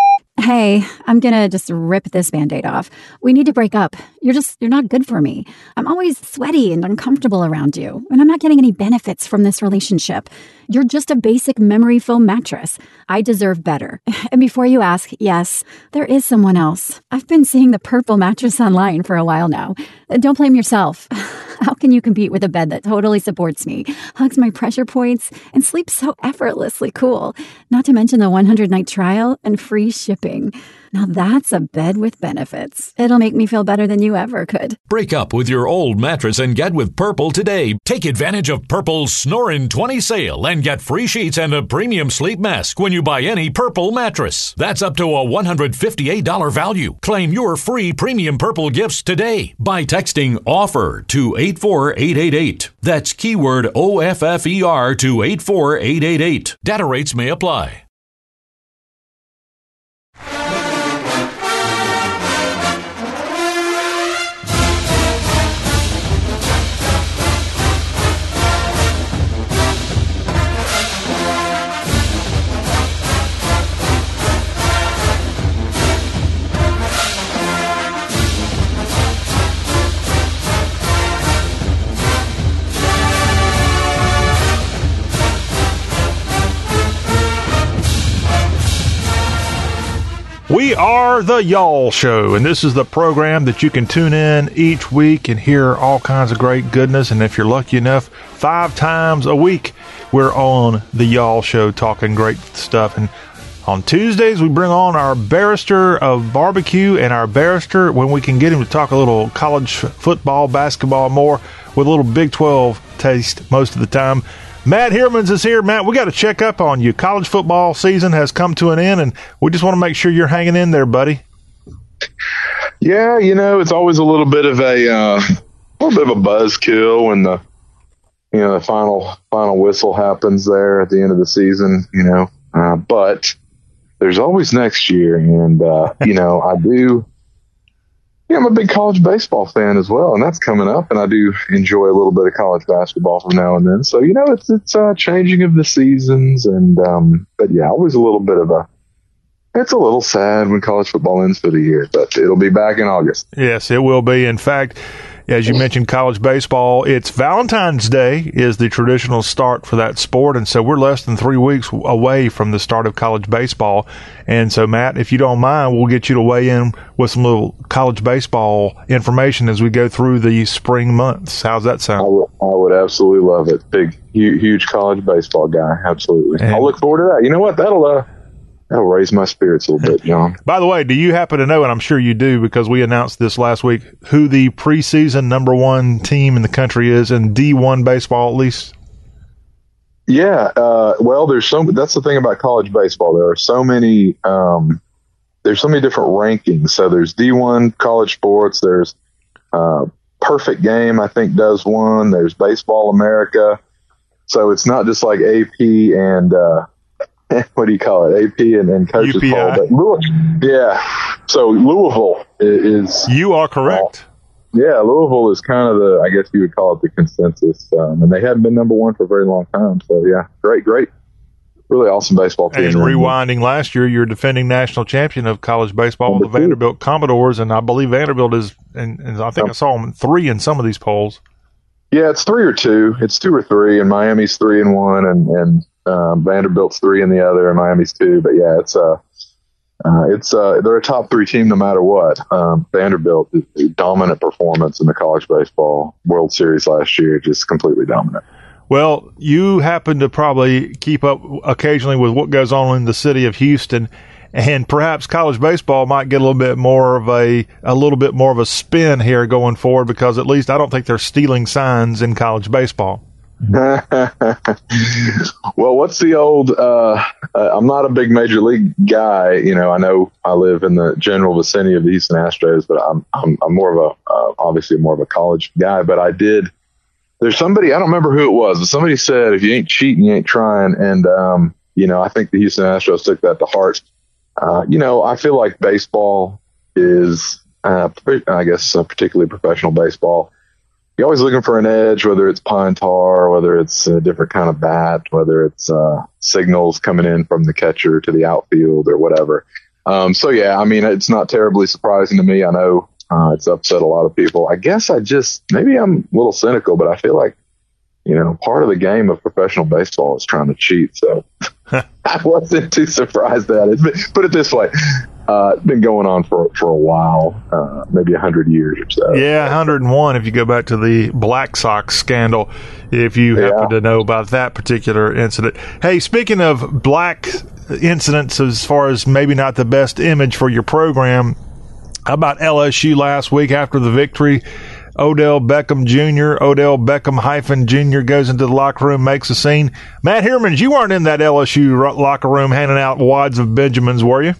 Hey, I'm gonna just rip this band aid off. We need to break up. You're just, you're not good for me. I'm always sweaty and uncomfortable around you, and I'm not getting any benefits from this relationship. You're just a basic memory foam mattress. I deserve better. [LAUGHS] And before you ask, yes, there is someone else. I've been seeing the purple mattress online for a while now. Don't blame yourself. [LAUGHS] How can you compete with a bed that totally supports me, hugs my pressure points, and sleeps so effortlessly cool? Not to mention the 100 night trial and free shipping. Now that's a bed with benefits. It'll make me feel better than you ever could. Break up with your old mattress and get with Purple today. Take advantage of Purple's Snorin' 20 sale and get free sheets and a premium sleep mask when you buy any Purple mattress. That's up to a $158 value. Claim your free premium Purple gifts today by texting OFFER to 84888. That's keyword OFFER to 84888. Data rates may apply. We are the Y'all Show, and this is the program that you can tune in each week and hear all kinds of great goodness. And if you're lucky enough, five times a week, we're on the Y'all Show talking great stuff. And on Tuesdays, we bring on our barrister of barbecue and our barrister when we can get him to talk a little college football, basketball more with a little Big 12 taste most of the time. Matt Hermans is here. Matt, we got to check up on you. College football season has come to an end, and we just want to make sure you're hanging in there, buddy. Yeah, you know, it's always a little bit of a uh, little bit of a buzzkill when the you know the final final whistle happens there at the end of the season. You know, uh, but there's always next year, and uh, you know, I do yeah, I'm a big college baseball fan as well, and that's coming up. And I do enjoy a little bit of college basketball from now and then. So you know, it's it's uh, changing of the seasons, and um, but yeah, always a little bit of a. It's a little sad when college football ends for the year, but it'll be back in August. Yes, it will be. In fact, as you mentioned, college baseball, it's Valentine's Day is the traditional start for that sport. And so we're less than three weeks away from the start of college baseball. And so, Matt, if you don't mind, we'll get you to weigh in with some little college baseball information as we go through the spring months. How's that sound? I would, I would absolutely love it. Big, huge, huge college baseball guy. Absolutely. And- I'll look forward to that. You know what? That'll, uh, that'll raise my spirits a little bit, John. [LAUGHS] By the way, do you happen to know, and I'm sure you do because we announced this last week, who the preseason number one team in the country is in D1 baseball at least? Yeah, uh, well, there's so that's the thing about college baseball. There are so many, um, there's so many different rankings. So there's D1 college sports. There's uh, Perfect Game, I think, does one. There's Baseball America. So it's not just like AP and uh, [LAUGHS] what do you call it? AP and, and coaches UPI. poll. But yeah. So Louisville is. You are correct. yeah, Louisville is kind of the, I guess you would call it the consensus, um, and they haven't been number one for a very long time. So yeah, great, great, really awesome baseball team. And rewinding last year, you're defending national champion of college baseball with the Vanderbilt Commodores, and I believe Vanderbilt is, and, and I think I saw them three in some of these polls. Yeah, it's three or two. It's two or three, and Miami's three and one, and and um, Vanderbilt's three in the other, and Miami's two. But yeah, it's uh, uh it's uh, they're a top three team no matter what. Um, Vanderbilt, dominant performance in the college baseball World Series last year, just completely dominant. Well, you happen to probably keep up occasionally with what goes on in the city of Houston, and perhaps college baseball might get a little bit more of a a little bit more of a spin here going forward because at least I don't think they're stealing signs in college baseball. [LAUGHS] well, what's the old? Uh, uh, I'm not a big major league guy. You know, I know I live in the general vicinity of the Houston Astros, but I'm I'm, I'm more of a uh, obviously more of a college guy. But I did. There's somebody I don't remember who it was, but somebody said if you ain't cheating, you ain't trying. And um, you know, I think the Houston Astros took that to heart. Uh, you know, I feel like baseball is, uh, I guess, uh, particularly professional baseball you're always looking for an edge, whether it's pine tar, whether it's a different kind of bat, whether it's uh, signals coming in from the catcher to the outfield or whatever. Um, so yeah, I mean, it's not terribly surprising to me. I know uh, it's upset a lot of people. I guess I just maybe I'm a little cynical, but I feel like you know part of the game of professional baseball is trying to cheat. So [LAUGHS] [LAUGHS] I wasn't too surprised at it. Put it this way, uh, been going on for for a while, uh, maybe a hundred years or so. Yeah, 101. If you go back to the Black Sox scandal, if you happen yeah. to know about that particular incident. Hey, speaking of black incidents, as far as maybe not the best image for your program, how about LSU last week after the victory? Odell Beckham Jr., Odell Beckham hyphen Jr. goes into the locker room, makes a scene. Matt Hermans, you weren't in that LSU locker room handing out wads of Benjamins, were you?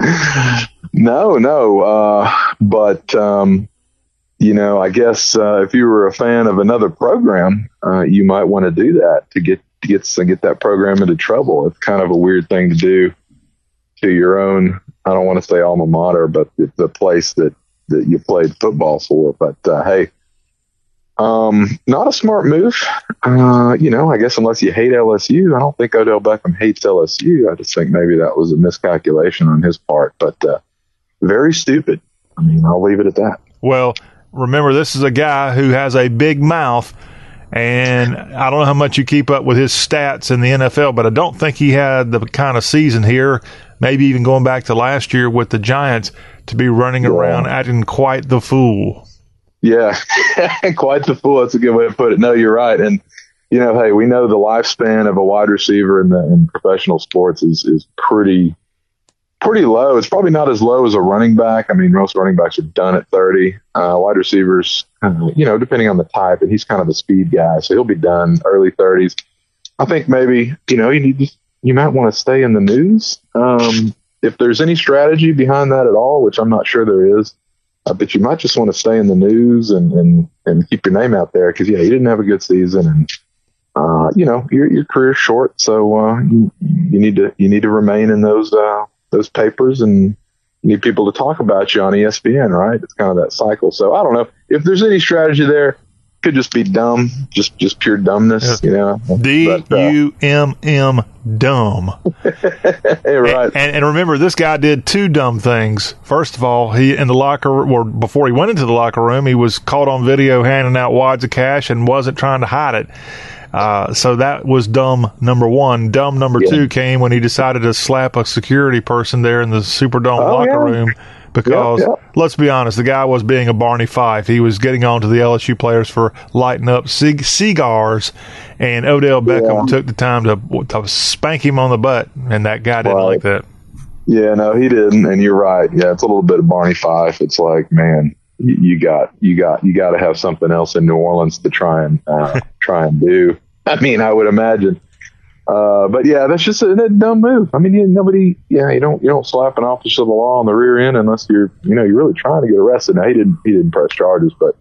[LAUGHS] no, no. Uh, but, um, you know, I guess uh, if you were a fan of another program, uh, you might want to do that to get to get to get that program into trouble. It's kind of a weird thing to do to your own. I don't want to say alma mater, but the place that that you played football for. But uh, hey, um, not a smart move. Uh, you know, I guess unless you hate LSU, I don't think Odell Beckham hates LSU. I just think maybe that was a miscalculation on his part, but uh, very stupid. I mean, I'll leave it at that. Well, remember, this is a guy who has a big mouth, and I don't know how much you keep up with his stats in the NFL, but I don't think he had the kind of season here, maybe even going back to last year with the Giants, to be running yeah. around acting quite the fool. Yeah, [LAUGHS] quite the fool. That's a good way to put it. No, you're right. And you know, hey, we know the lifespan of a wide receiver in the in professional sports is is pretty pretty low. It's probably not as low as a running back. I mean, most running backs are done at 30. Uh, wide receivers, you know, depending on the type, and he's kind of a speed guy, so he'll be done early 30s. I think maybe you know you need you might want to stay in the news. Um, if there's any strategy behind that at all, which I'm not sure there is, uh, but you might just want to stay in the news and, and, and keep your name out there because, yeah, you didn't have a good season and, uh, you know, your, your career's short. So, uh, you, you need to, you need to remain in those, uh, those papers and need people to talk about you on ESPN, right? It's kind of that cycle. So I don't know if there's any strategy there could just be dumb, just just pure dumbness, you know. D U M M dumb. [LAUGHS] right. And, and, remember, this guy did two dumb things. First of all, he in the locker or before he went into the locker room, he was caught on video handing out wads of cash and wasn't trying to hide it. Uh, so that was dumb number one. Dumb number yeah. two came when he decided to slap a security person there in the Superdome oh, locker yeah. room because Yeah, yeah. let's be honest, the guy was being a Barney Fife. He was getting on to the LSU players for lighting up cig- cigars, and Odell Beckham took the time to, to spank him on the butt, and that guy didn't Right. like that. Yeah, no, he didn't, and you're right. Yeah, it's a little bit of Barney Fife. It's like, man, you, you got, you got, you got to have something else in New Orleans to try and uh, [LAUGHS] try and do. I mean, I would imagine. Uh, but yeah, that's just a, a dumb move. I mean, you, nobody, yeah, you don't, you don't slap an officer of the law on the rear end unless you're, you know, you're really trying to get arrested. Now he didn't, he didn't press charges, but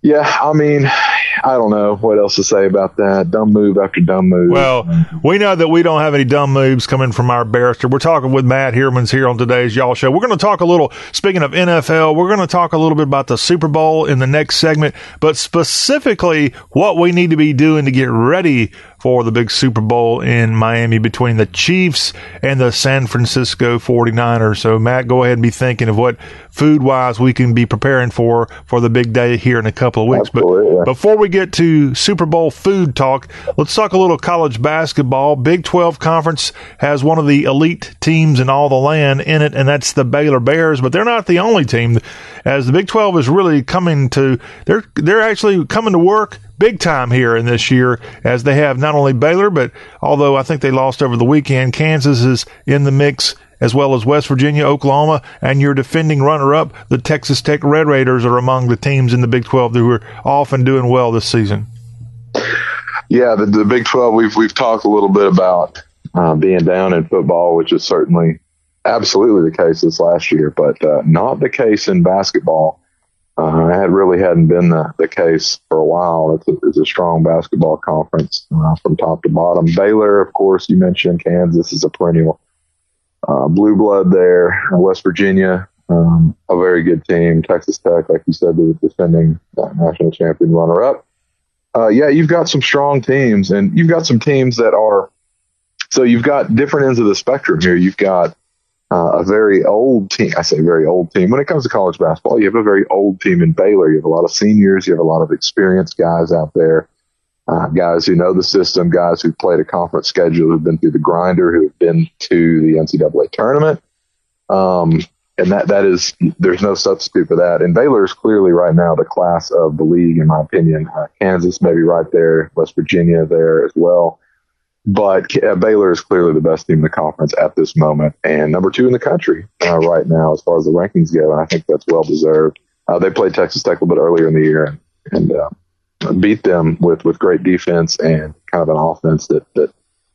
yeah, I mean, I don't know what else to say about that. Dumb move after dumb move. Well, we know that we don't have any dumb moves coming from our barrister. We're talking with Matt Heermans here on today's Y'all Show. We're going to talk a little, speaking of NFL, we're going to talk a little bit about the Super Bowl in the next segment, but specifically what we need to be doing to get ready for the big Super Bowl in Miami between the Chiefs and the San Francisco 49ers. So, Matt, go ahead and be thinking of what food wise we can be preparing for for the big day here in a couple of weeks. But before we get to Super Bowl food talk, let's talk a little college basketball. Big 12 conference has one of the elite teams in all the land in it, and that's the Baylor Bears, but they're not the only team as the Big 12 is really coming to they're they're actually coming to work big time here in this year as they have not only Baylor, but although I think they lost over the weekend, Kansas is in the mix as well as West Virginia, Oklahoma, and your defending runner up, the Texas Tech Red Raiders, are among the teams in the Big 12 who are often doing well this season. Yeah, the, the Big Twelve. We've we've talked a little bit about uh, being down in football, which is certainly absolutely the case this last year, but uh, not the case in basketball. Uh, it really hadn't been the, the case for a while. It's a, it's a strong basketball conference uh, from top to bottom. Baylor, of course, you mentioned Kansas is a perennial uh, blue blood there. Uh, West Virginia, um, a very good team. Texas Tech, like you said, the defending national champion runner up uh, yeah, you've got some strong teams, and you've got some teams that are. So you've got different ends of the spectrum here. You've got uh, a very old team. I say very old team. When it comes to college basketball, you have a very old team in Baylor. You have a lot of seniors. You have a lot of experienced guys out there, uh, guys who know the system, guys who've played a conference schedule, who've been through the grinder, who've been to the NCAA tournament. Um, and that that is there's no substitute for that. And Baylor is clearly right now the class of the league, in my opinion. Uh, Kansas maybe right there, West Virginia there as well. But uh, Baylor is clearly the best team in the conference at this moment, and number two in the country uh, right now as far as the rankings go. And I think that's well deserved. Uh, they played Texas Tech a little bit earlier in the year and, and uh, beat them with with great defense and kind of an offense that that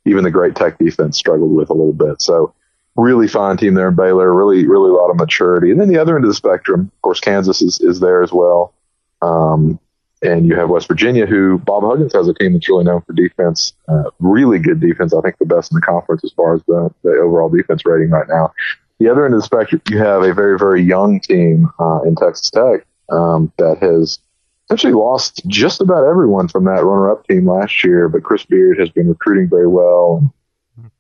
even the great Tech defense struggled with a little bit. So really fine team there in Baylor, really, really a lot of maturity. And then the other end of the spectrum, of course, Kansas is, is there as well. Um, and you have West Virginia, who Bob Huggins has a team that's really known for defense, uh, really good defense. I think the best in the conference as far as the, the overall defense rating right now. The other end of the spectrum, you have a very, very young team uh, in Texas Tech um, that has essentially lost just about everyone from that runner-up team last year. But Chris Beard has been recruiting very well.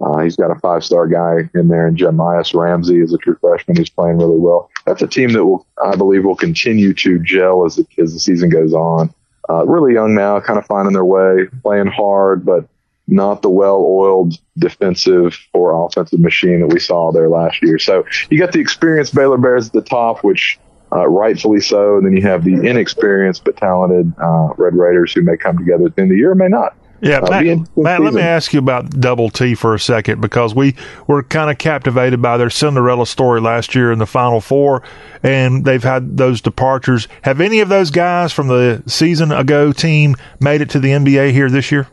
Uh, he's got a five star guy in there, and Jahmi'us Ramsey is a true freshman who's playing really well. That's a team that will, I believe, will continue to gel as the, as the season goes on. Uh, really young now, kind of finding their way, playing hard, but not the well oiled defensive or offensive machine that we saw there last year. So you got the experienced Baylor Bears at the top, which uh, rightfully so. And then you have the inexperienced but talented uh, Red Raiders who may come together at the end of the year or may not. Yeah, Uh, Matt, be an interesting Matt let me ask you about Double T for a second because we were kind of captivated by their Cinderella story last year in the Final Four, and they've had those departures. Have any of those guys from the season ago team made it to the NBA here this year?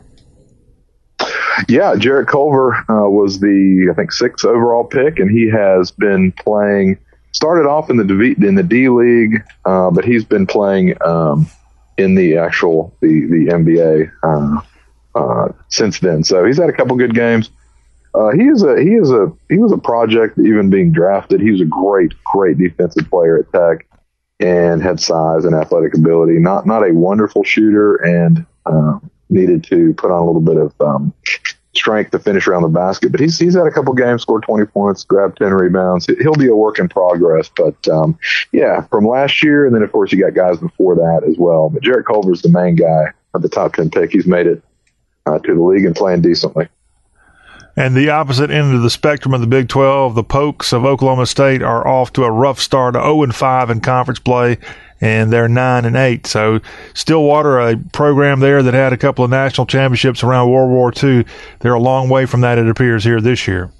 Yeah, Jarrett Culver uh, was the I think sixth overall pick, and he has been playing. Started off in the D, in the D League, uh, but he's been playing um, in the actual the the NBA uh, uh, since then. So he's had a couple good games. Uh, he is a he is a he was a project even being drafted. He was a great great defensive player at Tech and had size and athletic ability. Not not a wonderful shooter and uh, needed to put on a little bit of um, strength to finish around the basket. But he's he's had a couple games, scored 20 points, grabbed 10 rebounds. He'll be a work in progress. But um, yeah, from last year, and then of course you got guys before that as well. But Jarrett Culver's the main guy of the top 10 pick. He's made it uh, to the league and playing decently. And the opposite end of the spectrum of the Big 12, the Pokes of Oklahoma State are off to a rough start, 0 and 5 in conference play, and they're 9 and 8. So Stillwater, a program there that had a couple of national championships around World War II, they're a long way from that, it appears, here this year.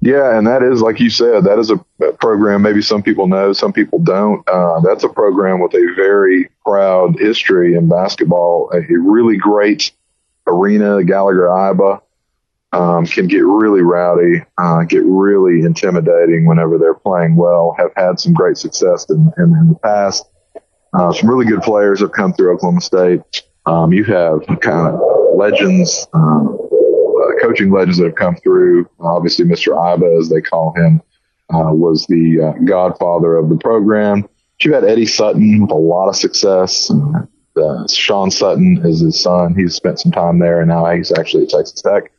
Yeah, and that is, like you said, that is a program maybe some people know, some people don't. Uh, that's a program with a very proud history in basketball, a really great arena, Gallagher Iba. Um, can get really rowdy, uh, get really intimidating whenever they're playing well, have had some great success in, in, in the past. Uh, some really good players have come through Oklahoma State. Um, you have kind of legends, um, uh, coaching legends that have come through. Obviously, Mr. Iba, as they call him, uh, was the uh, godfather of the program. But you had Eddie Sutton with a lot of success. Uh, Sean Sutton is his son. He's spent some time there, and now he's actually at Texas Tech.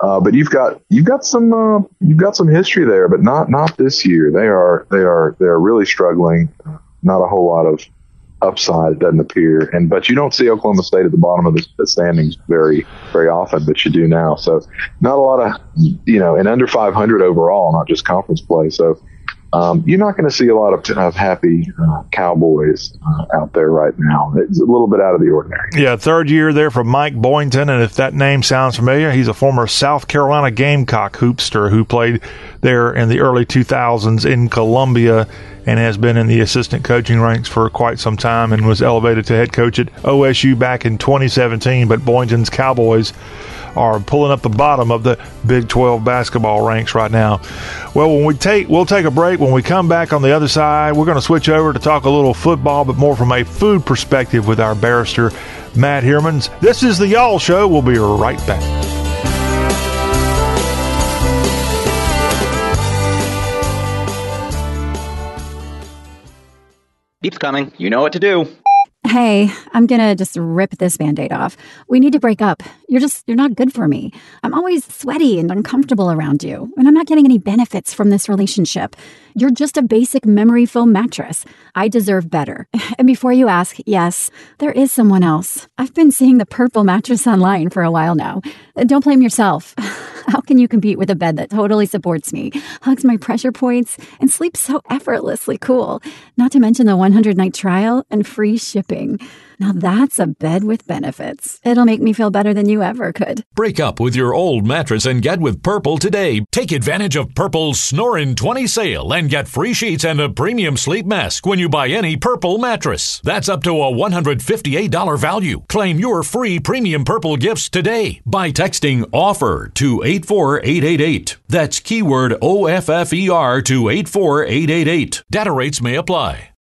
Uh, but you've got you've got some uh, you've got some history there, but not not this year. They are they are they are really struggling. Not a whole lot of upside, it doesn't appear. And but you don't see Oklahoma State at the bottom of the standings very very often, but you do now. So not a lot of you know, and under 500 overall, not just conference play. So um, you're not going to see a lot of, of happy uh, Cowboys uh, out there right now. It's a little bit out of the ordinary. Yeah, third year there for Mike Boynton, and if that name sounds familiar, he's a former South Carolina Gamecock hoopster who played there in the early 2000s in Columbia and has been in the assistant coaching ranks for quite some time and was elevated to head coach at OSU back in 2017. But Boynton's Cowboys are pulling up the bottom of the Big 12 basketball ranks right now. Well, when we take we'll take a break. When we come back on the other side, we're going to switch over to talk a little football, but more from a food perspective with our barrister Matt Hermans. This is the Y'all Show. We'll be right back. Beep's coming. You know what to do. Hey, I'm gonna just rip this band aid off. We need to break up. You're just, you're not good for me. I'm always sweaty and uncomfortable around you, and I'm not getting any benefits from this relationship. You're just a basic memory foam mattress. I deserve better. [LAUGHS] And before you ask, yes, there is someone else. I've been seeing the purple mattress online for a while now. Don't blame yourself. [LAUGHS] How can you compete with a bed that totally supports me, hugs my pressure points, and sleeps so effortlessly cool? Not to mention the 100 night trial and free shipping. Now that's a bed with benefits. It'll make me feel better than you ever could. Break up with your old mattress and get with Purple today. Take advantage of Purple's Snorin' 20 sale and get free sheets and a premium sleep mask when you buy any Purple mattress. That's up to a $158 value. Claim your free premium Purple gifts today by texting OFFER to 84888. That's keyword OFFER to 84888. Data rates may apply.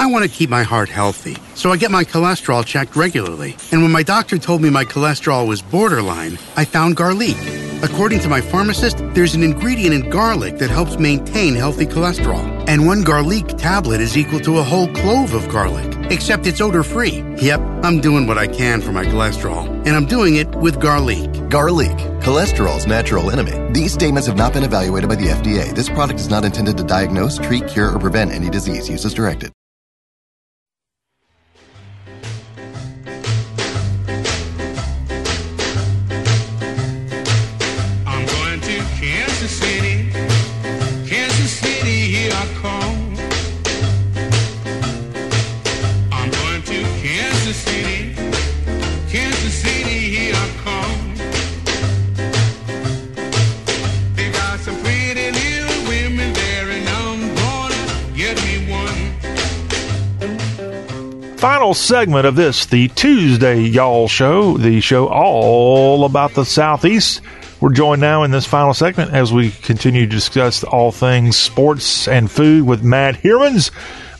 I want to keep my heart healthy, so I get my cholesterol checked regularly. And when my doctor told me my cholesterol was borderline, I found Garlique. According to my pharmacist, there's an ingredient in garlic that helps maintain healthy cholesterol. And one Garlique tablet is equal to a whole clove of garlic, except it's odor free. Yep, I'm doing what I can for my cholesterol, and I'm doing it with Garlique. Garlique, cholesterol's natural enemy. These statements have not been evaluated by the FDA. This product is not intended to diagnose, treat, cure, or prevent any disease. Use as directed. Final segment of this, the Tuesday Y'all Show, the show all about the Southeast. We're joined now in this final segment as we continue to discuss all things sports and food with Matt Hermans.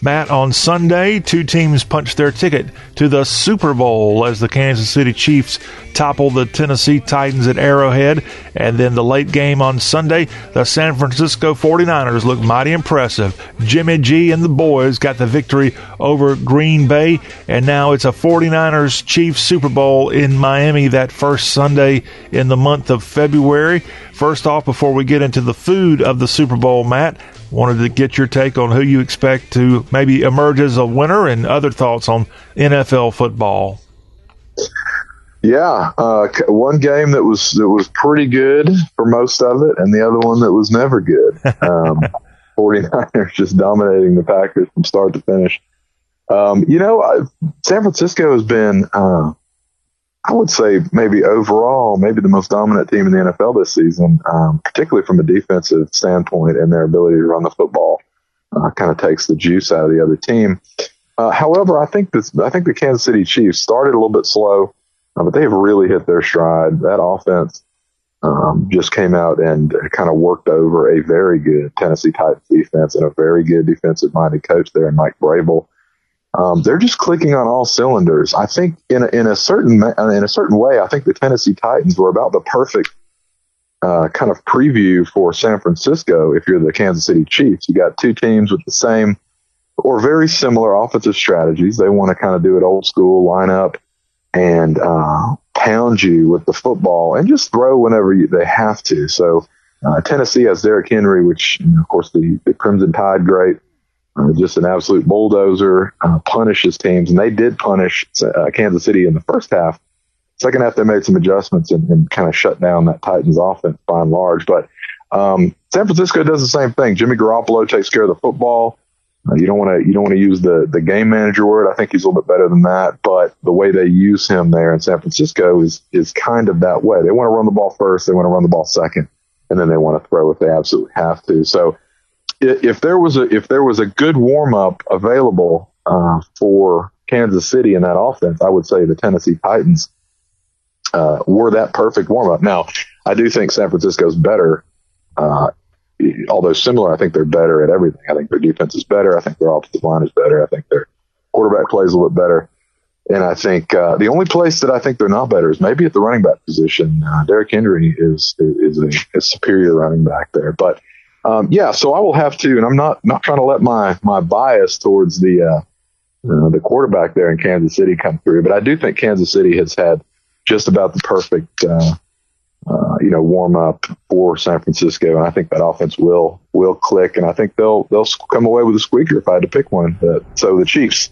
Matt, on Sunday, two teams punched their ticket to the Super Bowl as the Kansas City Chiefs toppled the Tennessee Titans at Arrowhead. And then the late game on Sunday, the San Francisco 49ers looked mighty impressive. Jimmy G and the boys got the victory over Green Bay. And now it's a 49ers Chiefs Super Bowl in Miami that first Sunday in the month of February. First off, before we get into the food of the Super Bowl, Matt, wanted to get your take on who you expect to maybe emerge as a winner and other thoughts on NFL football. Yeah, uh, one game that was that was pretty good for most of it, and the other one that was never good. [LAUGHS] Um, 49ers just dominating the Packers from start to finish. Um, you know, I, San Francisco has been, uh, I would say, maybe overall, maybe the most dominant team in the NFL this season, um, particularly from a defensive standpoint and their ability to run the football. Uh, kind of takes the juice out of the other team. Uh, however, I think this, I think the Kansas City Chiefs started a little bit slow, uh, but they've really hit their stride. That offense um, just came out and kind of worked over a very good Tennessee Titans defense and a very good defensive minded coach there, Mike Vrabel. Um, they're just clicking on all cylinders. I think in a, in a certain in a certain way, I think the Tennessee Titans were about the perfect uh, kind of preview for San Francisco. If you're the Kansas City Chiefs, you got two teams with the same or very similar offensive strategies. They want to kind of do it old school, line up and uh, pound you with the football and just throw whenever you, they have to. So uh, Tennessee has Derrick Henry, which you know, of course the, the Crimson Tide great uh, just an absolute bulldozer, uh, punishes teams. And they did punish uh, Kansas City in the first half. Second half, they made some adjustments and, and kind of shut down that Titans offense by and large. But um, San Francisco does the same thing. Jimmy Garoppolo takes care of the football. Uh, you don't want to you don't want to use the the game manager word. I think he's a little bit better than that. But the way they use him there in San Francisco is is kind of that way. They want to run the ball first. They want to run the ball second, and then they want to throw if they absolutely have to. So if there was a if there was a good warm up available uh, for Kansas City in that offense, I would say the Tennessee Titans uh, were that perfect warm up. Now, I do think San Francisco's better, uh, although similar. I think they're better at everything. I think their defense is better. I think their offensive line is better. I think their quarterback plays a little bit better. And I think uh, the only place that I think they're not better is maybe at the running back position. Uh, Derrick Henry is is a, a superior running back there, but um, yeah, so I will have to, and I'm not not trying to let my my bias towards the uh, uh, the quarterback there in Kansas City come through, but I do think Kansas City has had just about the perfect uh, uh, you know warm up for San Francisco, and I think that offense will will click, and I think they'll they'll come away with a squeaker if I had to pick one. But, so the Chiefs.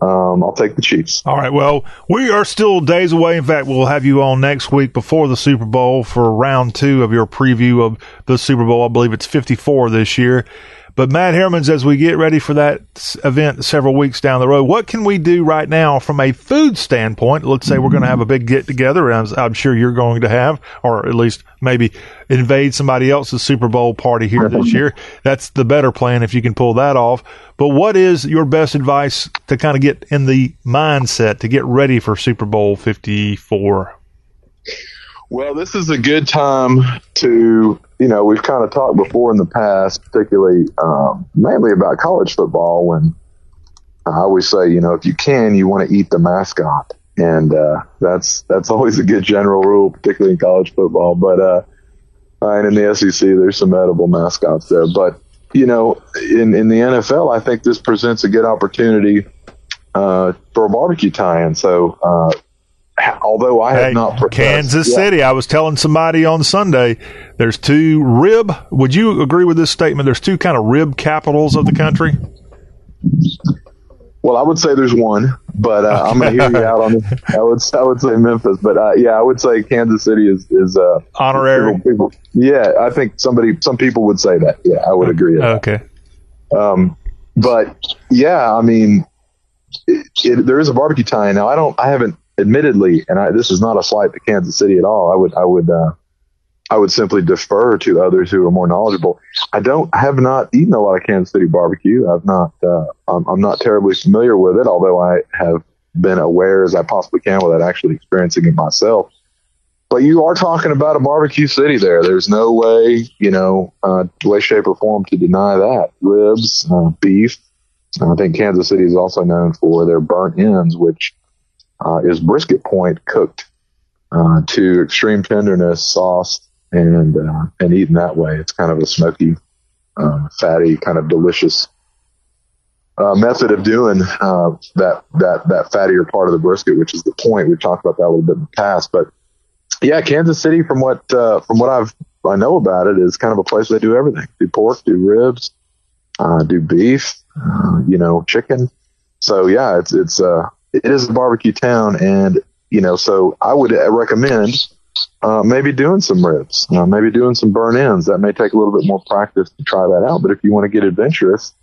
Um, I'll take the Chiefs. All right. Well, we are still days away. In fact, we'll have you on next week before the Super Bowl for round two of your preview of the Super Bowl. I believe it's 54 this year. But Matt Hermans, as we get ready for that event several weeks down the road, what can we do right now from a food standpoint? Let's say we're going to have a big get together, as I'm sure you're going to have, or at least maybe invade somebody else's Super Bowl party here this year. That's the better plan if you can pull that off. But what is your best advice to kind of get in the mindset to get ready for Super Bowl 54? Well, this is a good time to, you know, we've kind of talked before in the past, particularly um, mainly about college football. When I always say, you know, if you can, you want to eat the mascot, and uh, that's that's always a good general rule, particularly in college football. But uh, and in the SEC, there's some edible mascots there. But you know, in in the NFL, I think this presents a good opportunity uh, for a barbecue tie-in. So uh, although I have hey, not professed, Kansas yeah. City. I was telling somebody on Sunday there's two rib. Would you agree with this statement? There's two kind of rib capitals of the country. Well, I would say there's one, but uh, I'm going to hear you out on this. I would I would say Memphis, but uh, yeah, I would say Kansas City is is uh, honorary. People, people, yeah, I think somebody some people would say that. Yeah, I would agree. Okay. Um, but yeah, I mean, it, it, there is a barbecue tie now. I don't. I haven't admittedly, and I, this is not a slight to Kansas City at all. I would, I would, uh, I would simply defer to others who are more knowledgeable. I don't, have not eaten a lot of Kansas City barbecue. I've not, uh, I'm, I'm not terribly familiar with it, although I have been aware as I possibly can without actually experiencing it myself. But you are talking about a barbecue city there. There's no way, you know, uh, way, shape, or form to deny that. Ribs, uh, beef, I think Kansas City is also known for their burnt ends, which uh, is brisket point cooked uh, to extreme tenderness, sauce, and uh, and eaten that way. It's kind of a smoky, uh, fatty, kind of delicious uh, method of doing uh, that that that fattier part of the brisket, which is the point. We've talked about that a little bit in the past, but yeah, Kansas City, from what from what I've I know about it, is kind of a place where they do everything: do pork, do ribs, do beef, you know, chicken. So yeah, it's it's uh it is a barbecue town, and you know, so I would recommend uh, maybe doing some ribs, uh, maybe doing some burn ends. That may take a little bit more practice to try that out, but if you want to get adventurous,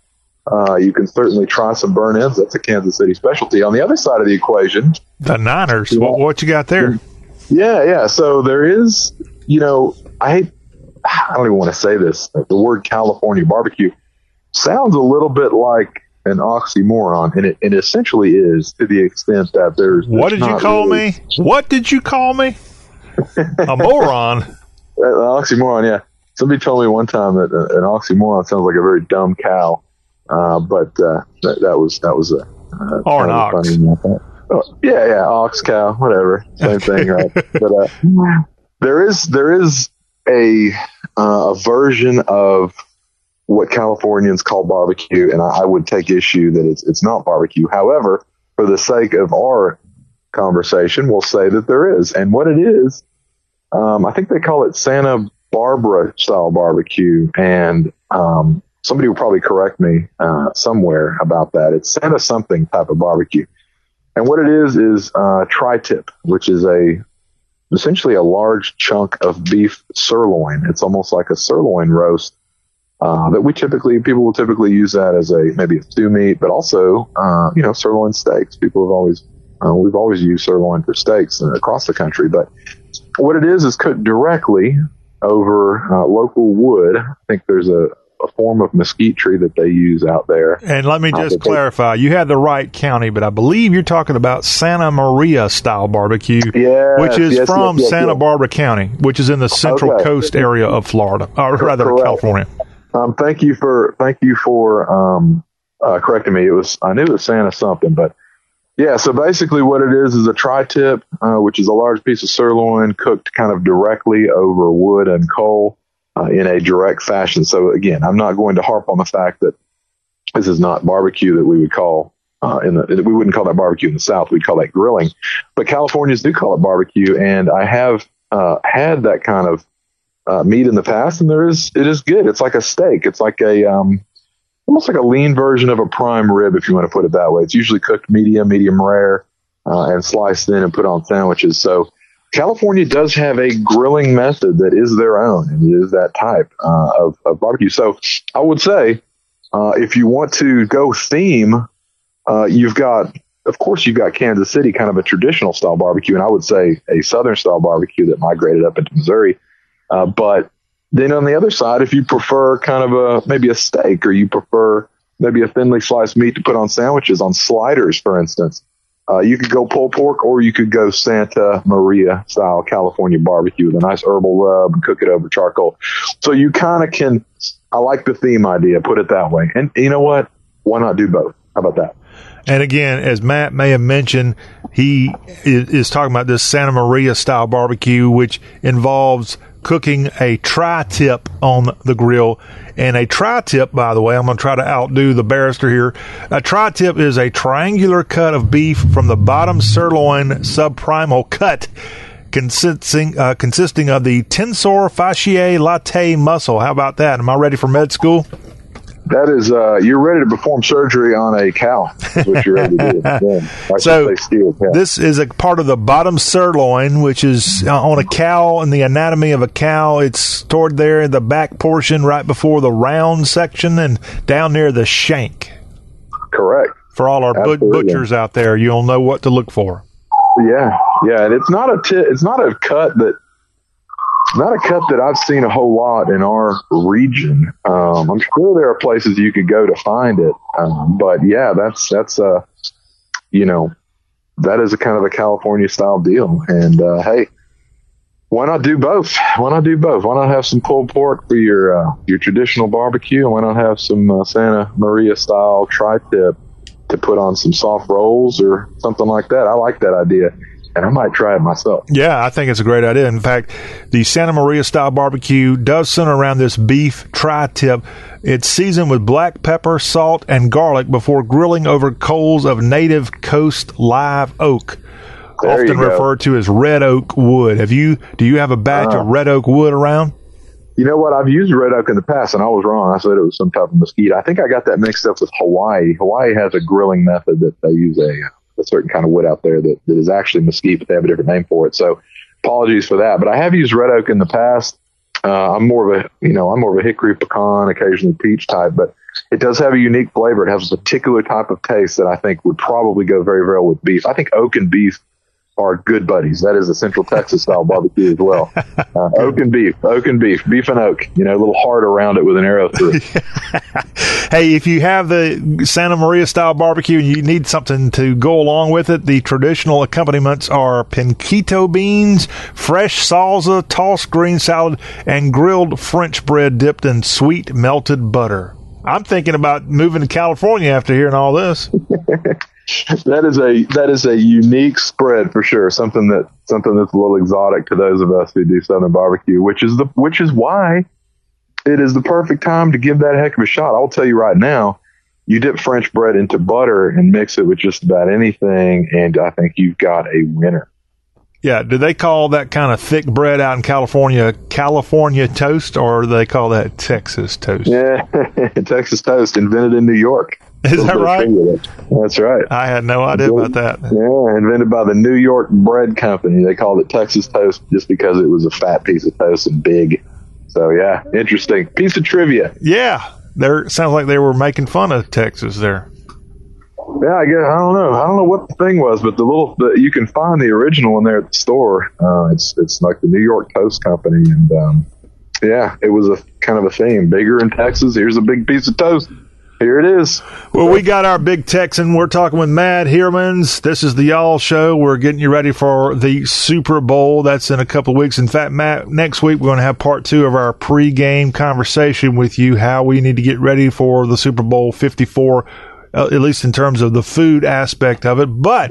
uh, you can certainly try some burn ends. That's a Kansas City specialty. On the other side of the equation, the Niners. What, what you got there? Yeah, yeah. So there is, you know, I hate, I don't even want to say this. The word California barbecue sounds a little bit like an oxymoron, and it, it essentially is to the extent that there's. What did you call really, me? What did you call me? a [LAUGHS] moron. An oxymoron, yeah. Somebody told me one time that an oxymoron sounds like a very dumb cow, uh, but uh, that, that was that was a uh, or an ox. Oh, yeah, yeah, ox, cow, whatever, same thing, right? [LAUGHS] But uh, there is there is a uh, a version of what Californians call barbecue, and I, I would take issue that it's it's not barbecue. However, for the sake of our conversation, we'll say that there is, and what it is, um, I think they call it Santa Barbara style barbecue, and um, somebody will probably correct me uh, somewhere about that. It's Santa something type of barbecue. And what it is is uh, tri-tip, which is a essentially a large chunk of beef sirloin. It's almost like a sirloin roast uh, that we typically people will typically use that as a maybe a stew meat, but also uh, you know sirloin steaks. People have always uh, we've always used sirloin for steaks across the country, but what it is is cooked directly over uh, local wood. I think there's a, a form of mesquite tree that they use out there. And let me just uh, clarify: you had the right county, but I believe you're talking about Santa Maria style barbecue, yes, which is yes, from yes, Santa Barbara County, which is in the Central Okay. Coast area of Florida, or rather Correct. California. Um, thank you for thank you for um, uh, correcting me. It was I knew it was Santa something, but yeah. So basically, what it is is a tri-tip, uh, which is a large piece of sirloin cooked kind of directly over wood and coal uh, in a direct fashion. So again, I'm not going to harp on the fact that this is not barbecue that we would call. Uh, in the, we wouldn't call that barbecue in the South. We'd call that grilling, but Californians do call it barbecue. And I have uh, had that kind of uh, meat in the past, and there is it is good. It's like a steak. It's like a um, almost like a lean version of a prime rib, if you want to put it that way. It's usually cooked medium, medium rare, uh, and sliced in and put on sandwiches. So California does have a grilling method that is their own, and it is that type uh, of, of barbecue. So I would say, uh, if you want to go theme, uh, you've got, of course, you've got Kansas City, kind of a traditional style barbecue, and I would say a southern style barbecue that migrated up into Missouri. Uh, but then on the other side, if you prefer kind of a maybe a steak, or you prefer maybe a thinly sliced meat to put on sandwiches, on sliders, for instance, uh, you could go pulled pork, or you could go Santa Maria style California barbecue with a nice herbal rub and cook it over charcoal. So you kind of can. I like the theme idea. Put it that way. And you know what? Why not do both? How about that? And again, as Matt may have mentioned, he is, is talking about this Santa Maria style barbecue, which involves cooking a tri tip on the grill. And a tri tip, by the way, I'm going to try to outdo the barrister here. A tri tip is a triangular cut of beef from the bottom sirloin subprimal cut. Consisting uh, consisting of the tensor fasciae latae muscle. How about that? Am I ready for med school? That is, uh, you're ready to perform surgery on a cow. That's what you're ready to do. [LAUGHS] Yeah. So, yeah. This is a part of the bottom sirloin, which is uh, on a cow in the anatomy of a cow. It's stored there in the back portion, right before the round section, and down near the shank. Correct. For all our but- butchers out there, you'll know what to look for. Yeah, yeah, and it's not a it's not a cut that not a cut that I've seen a whole lot in our region. Um, I'm sure there are places you could go to find it, um, but yeah, that's that's a you know that is a kind of a California style deal. And uh, hey, why not do both? Why not do both? Why not have some pulled pork for your uh, your traditional barbecue, and why not have some uh, Santa Maria style tri-tip to put on some soft rolls or something like that? I like that idea, and I might try it myself. Yeah, I think it's a great idea. In fact, the Santa Maria style barbecue does center around this beef tri tip. It's seasoned with black pepper, salt, and garlic before grilling over coals of native coast live oak. There often referred to as red oak wood. Have you do you have a batch Uh, of red oak wood around? You know what? I've used red oak in the past, and I was wrong. I said it was some type of mesquite. I think I got that mixed up with Hawaii. Hawaii has a grilling method that they use a, a certain kind of wood out there that, that is actually mesquite, but they have a different name for it. So apologies for that. But I have used red oak in the past. Uh, I'm more of a, you know, I'm more of a hickory pecan, occasionally peach type, but it does have a unique flavor. It has a particular type of taste that I think would probably go very well with beef. I think oak and beef are good buddies. That is a Central Texas style barbecue as well. [LAUGHS] Uh, oak and beef, oak and beef, beef and oak. You know, a little heart around it with an arrow through. [LAUGHS] Hey, if you have the Santa Maria style barbecue and you need something to go along with it, the traditional accompaniments are pinquito beans, fresh salsa, tossed green salad, and grilled French bread dipped in sweet melted butter. I'm thinking about moving to California after hearing all this. [LAUGHS] that is a that is a unique spread for sure. Something that something that's a little exotic to those of us who do Southern barbecue, which is the which is why it is the perfect time to give that a heck of a shot. I'll tell you right now, you dip French bread into butter and mix it with just about anything, and I think you've got a winner. Yeah, do they call that kind of thick bread out in California California toast, or do they call that Texas toast? Yeah, [LAUGHS] Texas toast invented in New York. Is that right? That's right. I had no idea about that. Yeah, invented by the New York Bread Company. They called it Texas toast just because it was a fat piece of toast and big. So yeah, interesting piece of trivia. Yeah, there sounds like they were making fun of Texas there. Yeah, I guess I don't know. I don't know what the thing was, but the little the, you can find the original in there at the store. Uh, it's it's like the New York Toast Company, and um, yeah, it was a kind of a theme. Bigger in Texas. Here's a big piece of toast. Here it is. Well, we got our big Texan. We're talking with Matt Heermans. This is the Y'all Show. We're getting you ready for the Super Bowl. That's in a couple of weeks. In fact, Matt, next week we're going to have part two of our pregame conversation with you, how we need to get ready for the Super Bowl 54 uh, at least in terms of the food aspect of it. But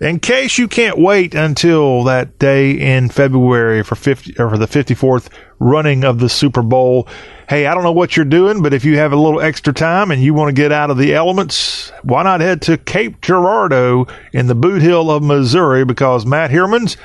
in case you can't wait until that day in February for 50 or for the 54th running of the Super Bowl, hey, I don't know what you're doing, but if you have a little extra time and you want to get out of the elements, why not head to Cape Girardeau in the Bootheel of Missouri because Matt Heermans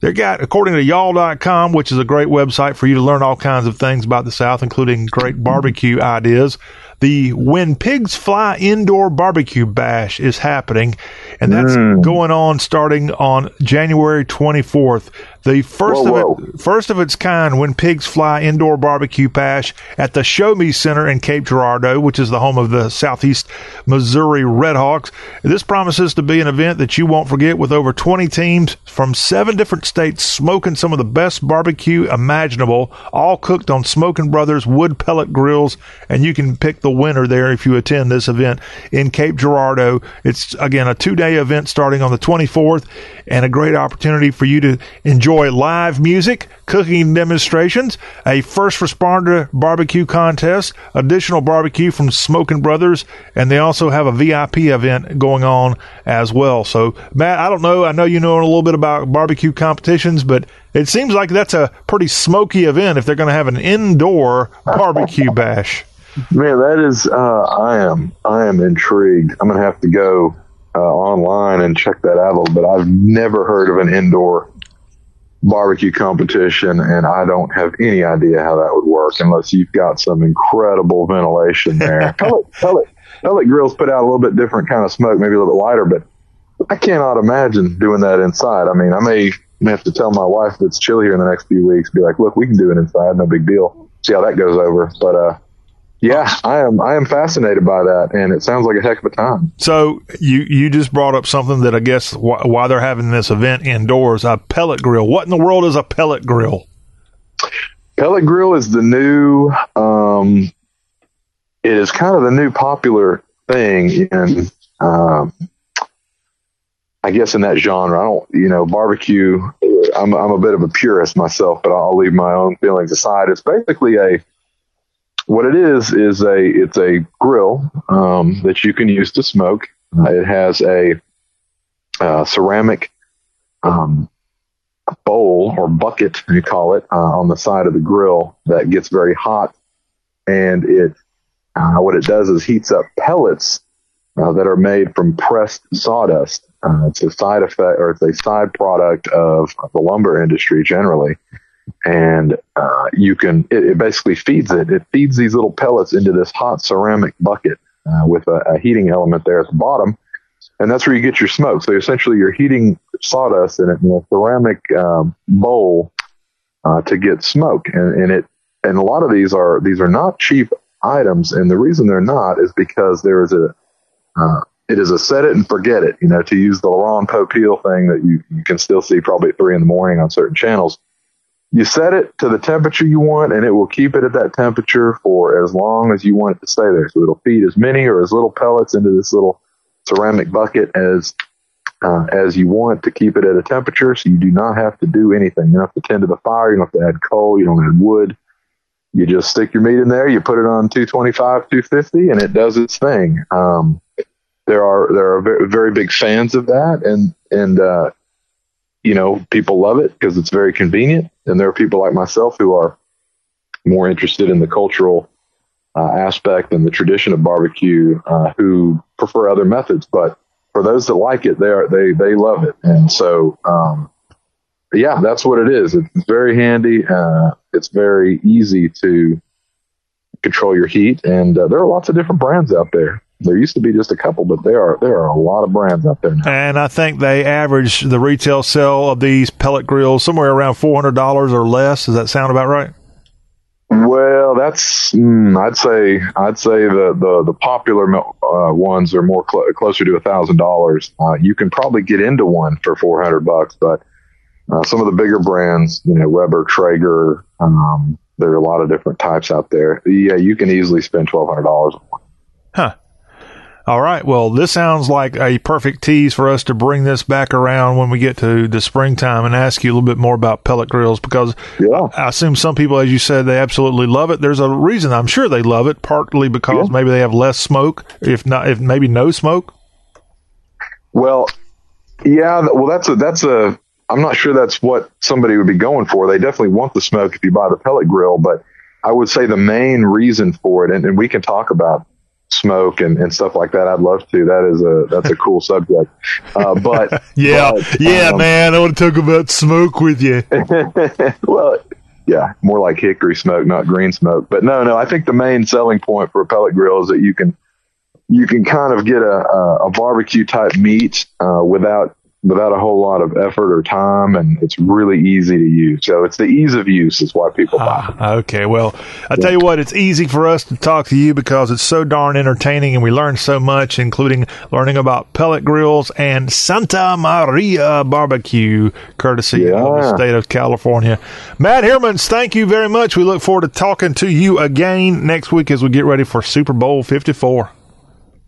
they got, according to y'all.com, which is a great website for you to learn all kinds of things about the South, including great barbecue ideas. The When Pigs Fly Indoor Barbecue Bash is happening, and that's hmm. going on starting on January 24th. The first Whoa, of it, first of its kind, When Pigs Fly Indoor Barbecue Bash at the Show Me Center in Cape Girardeau, which is the home of the Southeast Missouri Redhawks. This promises to be an event that you won't forget with over 20 teams from seven different states smoking some of the best barbecue imaginable, all cooked on Smoking Brothers wood pellet grills, and you can pick the winner there if you attend this event in Cape Girardeau. It's again a two-day event starting on the 24th and a great opportunity for you to enjoy live music, cooking demonstrations, a first responder barbecue contest, additional barbecue from Smoking Brothers, and they also have a VIP event going on as well. So, Matt, I don't know. I know you know a little bit about barbecue competitions, but it seems like that's a pretty smoky event if they're going to have an indoor barbecue bash. Man, that is. Uh, I am. I am intrigued. I'm gonna have to go uh, online and check that out a little bit. I've never heard of an indoor barbecue competition, and I don't have any idea how that would work unless you've got some incredible ventilation there. [LAUGHS] pellet, pellet, pellet grills put out a little bit different kind of smoke, maybe a little bit lighter, but I cannot imagine doing that inside. I mean, I may, may have to tell my wife if it's chilly here in the next few weeks, be like, look, we can do it inside, no big deal. See how that goes over. But uh, yeah, I am I am fascinated by that, and it sounds like a heck of a time. So you you just brought up something that I guess wh- why they're having this event indoors a pellet grill. What in the world is a pellet grill? Pellet grill is the new. Um, it is kind of the new popular thing in. Um, I guess in that genre, I don't, you know, barbecue I'm I'm a bit of a purist myself, but I'll leave my own feelings aside. It's basically a what it is is a it's a grill um, that you can use to smoke. Uh, it has a uh, ceramic um, bowl or bucket, you call it, uh, on the side of the grill that gets very hot, and it uh, what it does is heats up pellets uh, that are made from pressed sawdust. Uh, it's a side effect or it's a side product of the lumber industry generally. And uh, you can, it, it, basically feeds it. It feeds these little pellets into this hot ceramic bucket uh, with a, a, heating element there at the bottom. And that's where you get your smoke. So essentially, you're heating sawdust in, it in a ceramic um, bowl uh, to get smoke. And, and it, and a lot of these are these are not cheap items. And the reason they're not is because there is a uh, it is a set it and forget it, you know, to use the Ron Popeil thing that you, you can still see probably at three in the morning on certain channels. You set it to the temperature you want and it will keep it at that temperature for as long as you want it to stay there. So it'll feed as many or as little pellets into this little ceramic bucket as uh, as you want to keep it at a temperature. So you do not have to do anything. You don't have to tend to the fire. You don't have to add coal. You don't add wood. You just stick your meat in there. You put it on 225, 250 and it does its thing. Um, there are there are very, very big fans of that, and and uh, you know people love it because it's very convenient. And there are people like myself who are more interested in the cultural uh, aspect and the tradition of barbecue uh, who prefer other methods. But for those that like it, they are they they love it, and so um, yeah, that's what it is. It's very handy. Uh, it's very easy to control your heat, and uh, there are lots of different brands out there. There used to be just a couple, but there are there are a lot of brands out there now. And I think they average the retail sale of these pellet grills somewhere around four hundred dollars or less. Does that sound about right? Well, that's mm, I'd say I'd say the the, the popular uh, ones are more cl- closer to a thousand dollars. Uh, you can probably get into one for four hundred bucks, but uh, some of the bigger brands, you know, Weber, Traeger, um, there are a lot of different types out there. Yeah, you can easily spend twelve hundred dollars. Huh. All right. Well, this sounds like a perfect tease for us to bring this back around when we get to the springtime and ask you a little bit more about pellet grills because yeah. I assume some people, as you said, they absolutely love it. There's a reason I'm sure they love it, partly because yeah. maybe they have less smoke, if not, if maybe no smoke. Well, yeah. Well, that's a, that's a, I'm not sure that's what somebody would be going for. They definitely want the smoke if you buy the pellet grill, but I would say the main reason for it, and, and we can talk about smoke and, and stuff like that. I'd love to. That is a that's a cool subject. Uh, but [LAUGHS] yeah, but, yeah, um, man, I want to talk about smoke with you. [LAUGHS] well, yeah, more like hickory smoke, not green smoke. But no, no, I think the main selling point for a pellet grill is that you can you can kind of get a, a, a barbecue type meat uh, without without a whole lot of effort or time, and it's really easy to use. So it's the ease of use is why people buy. Ah, okay, well, I tell you what, it's easy for us to talk to you because it's so darn entertaining, and we learn so much, including learning about pellet grills and Santa Maria barbecue, courtesy yeah. of the state of California. Matt Hermans, thank you very much. We look forward to talking to you again next week as we get ready for Super Bowl Fifty Four.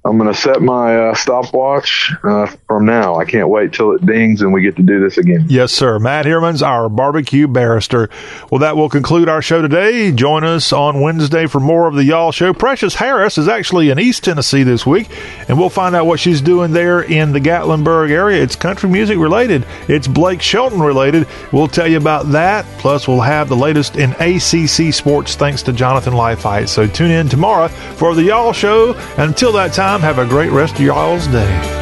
I'm going to set my uh, stopwatch uh, from now. I can't wait till it dings and we get to do this again. Yes, sir. Matt Hermans, our barbecue barrister. Well, that will conclude our show today. Join us on Wednesday for more of the Y'all Show. Precious Harris is actually in East Tennessee this week, and we'll find out what she's doing there in the Gatlinburg area. It's country music related, it's Blake Shelton related. We'll tell you about that. Plus, we'll have the latest in ACC sports thanks to Jonathan Leifheit. So tune in tomorrow for the Y'all Show. Until that time, time. Have a great rest of y'all's day.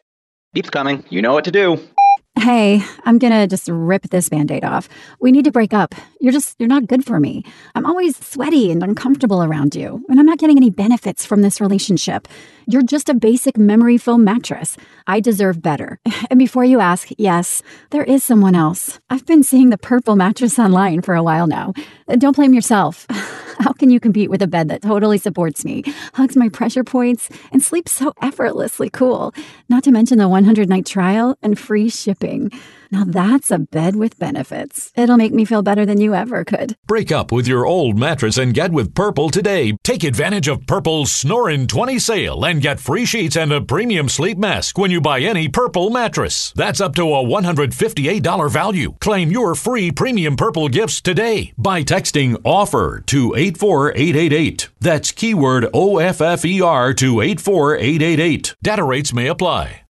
Beep's coming. You know what to do. Hey, I'm gonna just rip this band aid off. We need to break up. You're just, you're not good for me. I'm always sweaty and uncomfortable around you, and I'm not getting any benefits from this relationship. You're just a basic memory foam mattress. I deserve better. [LAUGHS] And before you ask, yes, there is someone else. I've been seeing the purple mattress online for a while now. Don't blame yourself. [LAUGHS] How can you compete with a bed that totally supports me, hugs my pressure points, and sleeps so effortlessly cool? Not to mention the 100 night trial and free shipping. Now that's a bed with benefits. It'll make me feel better than you ever could. Break up with your old mattress and get with Purple today. Take advantage of Purple's Snorin' 20 sale and get free sheets and a premium sleep mask when you buy any Purple mattress. That's up to a $158 value. Claim your free premium Purple gifts today by texting OFFER to 84888. That's keyword OFFER to 84888. Data rates may apply.